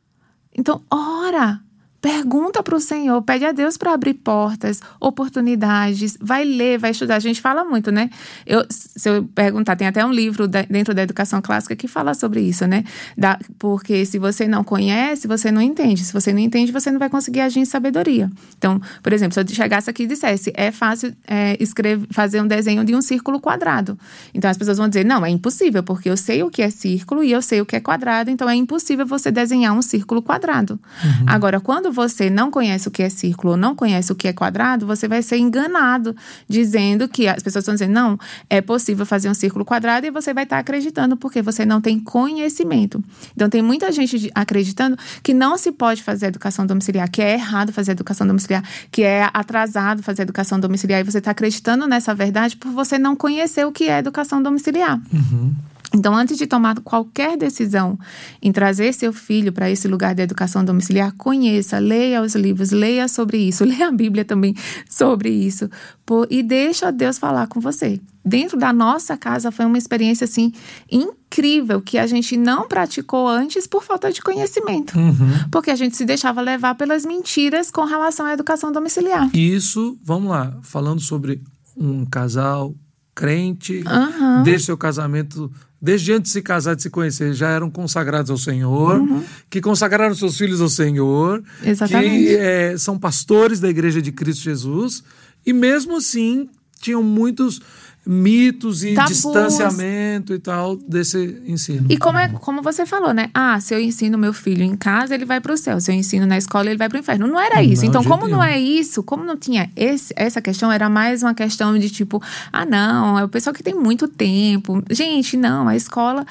Então, ora. Pergunta para o Senhor, pede a Deus para abrir portas, oportunidades, vai ler, vai estudar. A gente fala muito, né? Eu, se eu perguntar, tem até um livro dentro da educação clássica que fala sobre isso, né? Da- porque se você não conhece, você não entende. Se você não entende, você não vai conseguir agir em sabedoria. Então, por exemplo, se eu chegasse aqui e dissesse, é fácil é, escrever, fazer um desenho de um círculo quadrado. Então as pessoas vão dizer, não, é impossível, porque eu sei o que é círculo e eu sei o que é quadrado, então é impossível você desenhar um círculo quadrado. Agora, quando você não conhece o que é círculo não conhece o que é quadrado, você vai ser enganado, dizendo que as pessoas estão dizendo, não, é possível fazer um círculo quadrado e você vai estar acreditando porque você não tem conhecimento. Então, tem muita gente acreditando que não se pode fazer educação domiciliar, que é errado fazer educação domiciliar, que é atrasado fazer educação domiciliar e você está acreditando nessa verdade por você não conhecer o que é educação domiciliar. Então, antes de tomar qualquer decisão em trazer seu filho para esse lugar de educação domiciliar, conheça, leia os livros, leia sobre isso, leia a Bíblia também sobre isso, por, e deixa Deus falar com você. Dentro da nossa casa foi uma experiência assim incrível que a gente não praticou antes por falta de conhecimento, uhum. porque a gente se deixava levar pelas mentiras com relação à educação domiciliar. Isso, vamos lá, falando sobre um casal crente, uhum. desde seu casamento desde antes de se casar, de se conhecer, já eram consagrados ao Senhor, uhum. que consagraram seus filhos ao Senhor, Exatamente. que é, são pastores da Igreja de Cristo Jesus, e mesmo assim tinham muitos mitos e Tabus. distanciamento e tal desse ensino. E como, é, como você falou, né? Ah, se eu ensino meu filho em casa, ele vai para o céu. Se eu ensino na escola, ele vai para o inferno. Não era isso. Não, então, como não é isso, como não tinha esse, essa questão, era mais uma questão de tipo, ah, não, é o pessoal que tem muito tempo. Gente, não, a escola.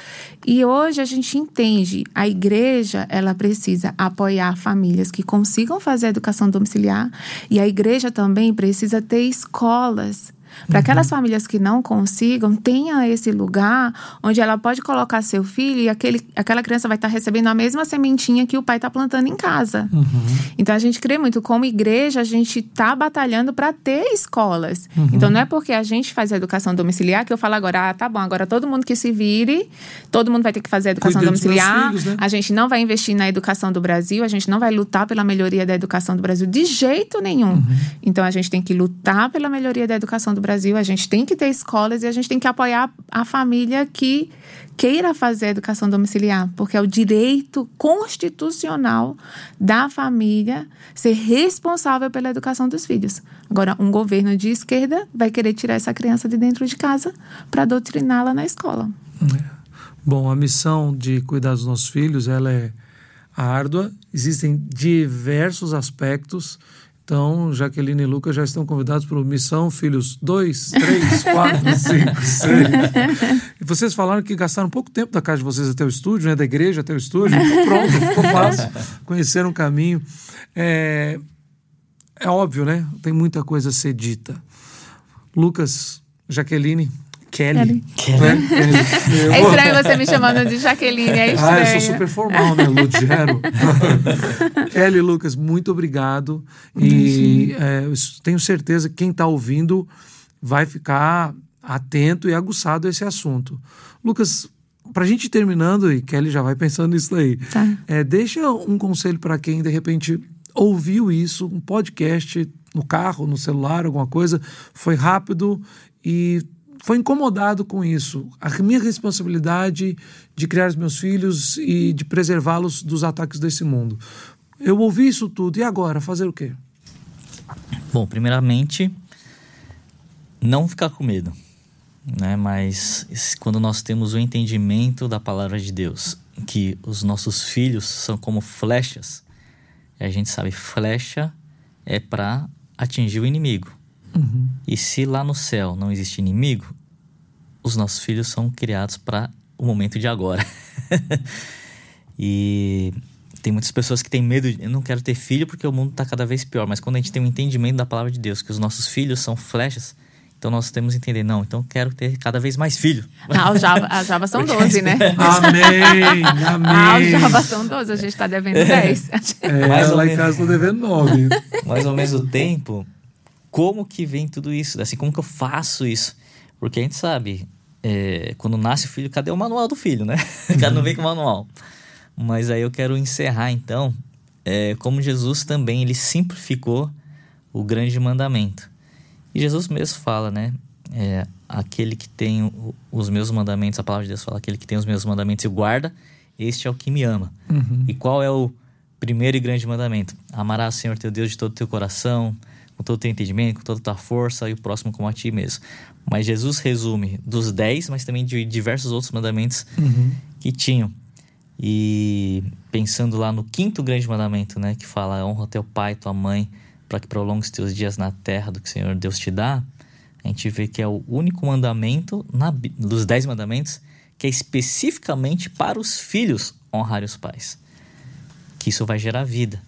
E hoje a gente entende, a igreja, ela precisa apoiar famílias que consigam fazer a educação domiciliar. E a igreja também precisa ter escolas para uhum. aquelas famílias que não consigam, tenha esse lugar onde ela pode colocar seu filho e aquele, aquela criança vai estar tá recebendo a mesma sementinha que o pai está plantando em casa. Uhum. Então a gente crê muito, como igreja, a gente está batalhando para ter escolas. Uhum. Então não é porque a gente faz a educação domiciliar que eu falo agora, ah, tá bom, agora todo mundo que se vire, todo mundo vai ter que fazer a educação domiciliar. Filhos, né? A gente não vai investir na educação do Brasil, a gente não vai lutar pela melhoria da educação do Brasil de jeito nenhum. Uhum. Então a gente tem que lutar pela melhoria da educação do Brasil, a gente tem que ter escolas e a gente tem que apoiar a família que queira fazer educação domiciliar, porque é o direito constitucional da família ser responsável pela educação dos filhos. Agora, um governo de esquerda vai querer tirar essa criança de dentro de casa para doutriná-la na escola. É. Bom, a missão de cuidar dos nossos filhos, ela é árdua, existem diversos aspectos então, Jaqueline e Lucas já estão convidados para o Missão Filhos 2, 3, 4, 5, 6. E vocês falaram que gastaram pouco tempo da casa de vocês até o estúdio, né? da igreja até o estúdio. Então, pronto, ficou fácil. Conheceram o caminho. É, é óbvio, né? Tem muita coisa a ser dita. Lucas, Jaqueline, Kelly. Kelly. Né? É estranho você me chamando de Jaqueline, é estranho. Ah, eu sou super formal, né? Ludgero. Kelly Lucas, muito obrigado. E é, tenho certeza que quem está ouvindo vai ficar atento e aguçado a esse assunto. Lucas, para a gente ir terminando, e Kelly já vai pensando nisso daí, tá. é, deixa um conselho para quem de repente ouviu isso, um podcast no carro, no celular, alguma coisa, foi rápido e foi incomodado com isso. A minha responsabilidade de criar os meus filhos e de preservá-los dos ataques desse mundo. Eu ouvi isso tudo, e agora? Fazer o quê? Bom, primeiramente, não ficar com medo. Né? Mas quando nós temos o entendimento da palavra de Deus, que os nossos filhos são como flechas, a gente sabe, flecha é para atingir o inimigo. Uhum. E se lá no céu não existe inimigo, os nossos filhos são criados para o momento de agora. e tem muitas pessoas que têm medo, de, eu não quero ter filho porque o mundo está cada vez pior, mas quando a gente tem um entendimento da palavra de Deus, que os nossos filhos são flechas, então nós temos que entender, não, então quero ter cada vez mais filho. Ah, Java, a Java são 12, né? amém, amém. Ah, o Java são 12, a gente está devendo 10. É, mais lá em casa estou devendo 9. Mas ao mesmo tempo, como que vem tudo isso? Assim, como que eu faço isso? Porque a gente sabe, é, quando nasce o filho, cadê o manual do filho, né? O cara não vem com o manual. Mas aí eu quero encerrar então, é, como Jesus também, ele simplificou o grande mandamento. E Jesus mesmo fala, né? É, aquele que tem os meus mandamentos, a palavra de Deus fala, aquele que tem os meus mandamentos e guarda, este é o que me ama. Uhum. E qual é o primeiro e grande mandamento? Amarás o Senhor teu Deus de todo o teu coração, com todo o teu entendimento, com toda a tua força e o próximo como a ti mesmo. Mas Jesus resume dos dez, mas também de diversos outros mandamentos uhum. que tinham. E pensando lá no quinto grande mandamento, né, que fala honra teu pai e tua mãe para que prolongues teus dias na terra do que o Senhor Deus te dá, a gente vê que é o único mandamento na, dos dez mandamentos que é especificamente para os filhos honrar os pais. Que isso vai gerar vida.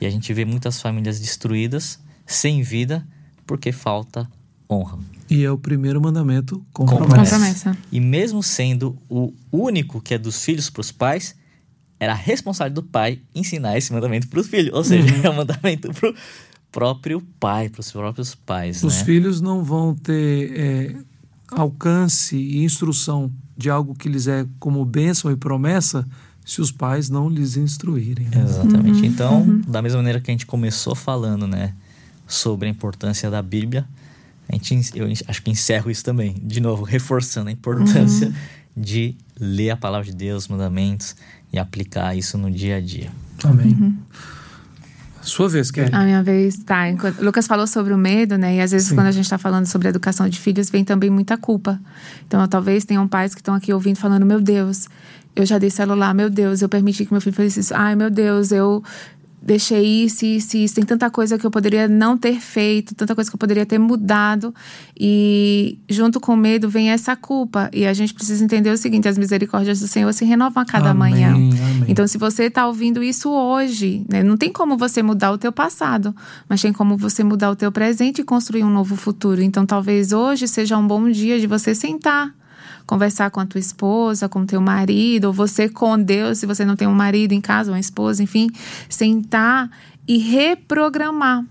E a gente vê muitas famílias destruídas sem vida porque falta honra. E é o primeiro mandamento com, Com promessa. promessa. E mesmo sendo o único que é dos filhos para os pais, era a responsabilidade do pai ensinar esse mandamento para os filhos. Ou seja, é um mandamento para o próprio pai, para os próprios pais. Os né? filhos não vão ter é, alcance e instrução de algo que lhes é como bênção e promessa se os pais não lhes instruírem. né? Exatamente. Então, da mesma maneira que a gente começou falando, né, sobre a importância da Bíblia, a gente, eu acho que encerro isso também, de novo, reforçando a importância de ler a palavra de Deus, os mandamentos e aplicar isso no dia a dia. Amém. Sua vez, Kelly. A minha vez, tá. Enquanto, Lucas falou sobre o medo, né? E às vezes, Sim. quando a gente tá falando sobre a educação de filhos, vem também muita culpa. Então, talvez tenham pais que estão aqui ouvindo falando: Meu Deus, eu já dei celular, meu Deus, eu permiti que meu filho fizesse isso. Ai, meu Deus, eu deixei isso, isso, isso. Tem tanta coisa que eu poderia não ter feito, tanta coisa que eu poderia ter mudado. E junto com o medo vem essa culpa. E a gente precisa entender o seguinte: as misericórdias do Senhor se renovam a cada Amém, manhã. amém. Então, se você está ouvindo isso hoje, né, não tem como você mudar o teu passado, mas tem como você mudar o teu presente e construir um novo futuro. Então, talvez hoje seja um bom dia de você sentar, conversar com a tua esposa, com o teu marido, ou você com Deus, se você não tem um marido em casa, uma esposa, enfim, sentar e reprogramar.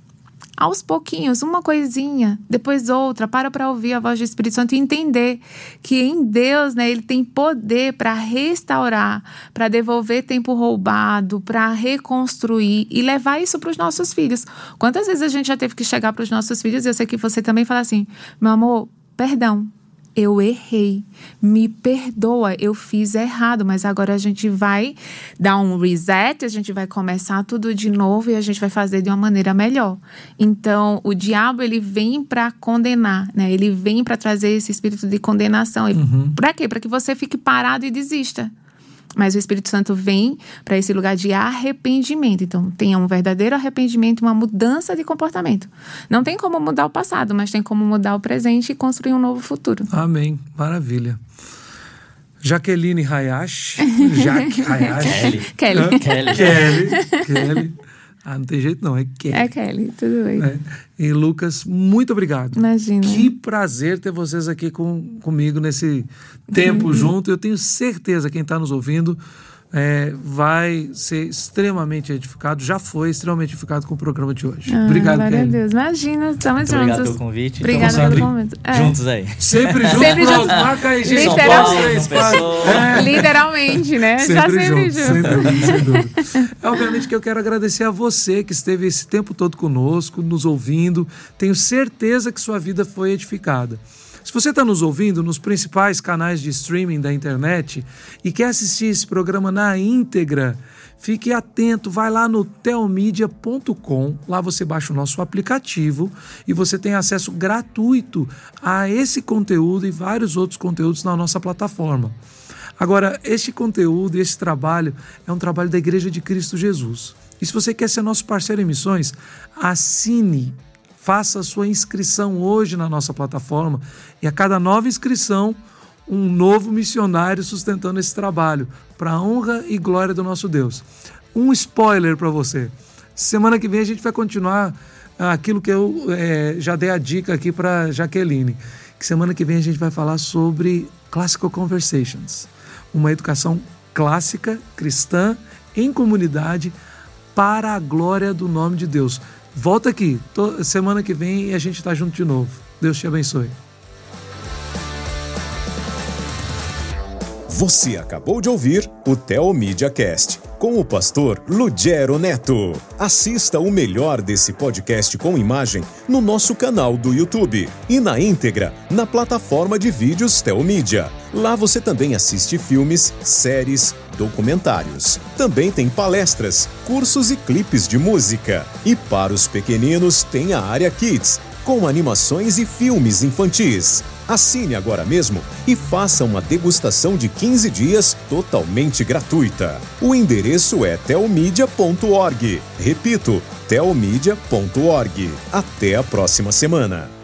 Aos pouquinhos, uma coisinha, depois outra, para para ouvir a voz do Espírito Santo e entender que em Deus, né, ele tem poder para restaurar, para devolver tempo roubado, para reconstruir e levar isso para os nossos filhos. Quantas vezes a gente já teve que chegar para os nossos filhos, e eu sei que você também fala assim: "Meu amor, perdão, eu errei, me perdoa, eu fiz errado, mas agora a gente vai dar um reset, a gente vai começar tudo de novo e a gente vai fazer de uma maneira melhor. Então, o diabo ele vem para condenar, né? Ele vem para trazer esse espírito de condenação. E Para quê? Para que você fique parado e desista. Mas o Espírito Santo vem para esse lugar de arrependimento. Então, tenha um verdadeiro arrependimento, uma mudança de comportamento. Não tem como mudar o passado, mas tem como mudar o presente e construir um novo futuro. Amém. Maravilha. Jaqueline Hayashi. Jaque Hayashi. Kelly. Kelly. Kelly. Kelly. Kelly. Ah, não tem jeito não, é Kelly. É Kelly, tudo bem. É. E Lucas, muito obrigado. Imagina. Que prazer ter vocês aqui com, comigo nesse tempo Uhum. junto. Eu tenho certeza quem está nos ouvindo é, vai ser extremamente edificado, já foi extremamente edificado com o programa de hoje. Ah, obrigado, glória a Kelly. Deus. Imagina, estamos Muito obrigado juntos. pelo convite. Obrigada Estamos pelo sempre momento. É. Juntos aí. Sempre junto, Sempre pronto, junto. marca aí, gente. São Literal- Paulo, Três, João quatro. Pessoa. É. Literalmente, né? Já sempre junto, juntos. Sem dúvida, sem dúvida. Obviamente que eu quero agradecer a você que esteve esse tempo todo conosco, nos ouvindo. Tenho certeza que sua vida foi edificada. Se você está nos ouvindo nos principais canais de streaming da internet e quer assistir esse programa na íntegra, fique atento, vai lá no telmedia.com, lá você baixa o nosso aplicativo e você tem acesso gratuito a esse conteúdo e vários outros conteúdos na nossa plataforma. Agora, este conteúdo, esse trabalho é um trabalho da Igreja de Cristo Jesus. E se você quer ser nosso parceiro em missões, assine, faça a sua inscrição hoje na nossa plataforma e a cada nova inscrição, um novo missionário sustentando esse trabalho para a honra e glória do nosso Deus. Um spoiler para você. Semana que vem a gente vai continuar ah, aquilo que eu eh, já dei a dica aqui para Jaqueline. Que semana que vem a gente vai falar sobre Classical Conversations, uma educação clássica cristã em comunidade para a glória do nome de Deus. Volta aqui, to- semana que vem e a gente está junto de novo. Deus te abençoe. Você acabou de ouvir o Theo Media Cast com o pastor Lugero Neto. Assista o melhor desse podcast com imagem no nosso canal do YouTube e na íntegra na plataforma de vídeos Theo Media. Lá você também assiste filmes, séries, documentários. Também tem palestras, cursos e clipes de música. E para os pequeninos tem a área Kids, com animações e filmes infantis. Assine agora mesmo e faça uma degustação de 15 dias totalmente gratuita. O endereço é telmedia.org. Repito, telmedia.org. Até a próxima semana.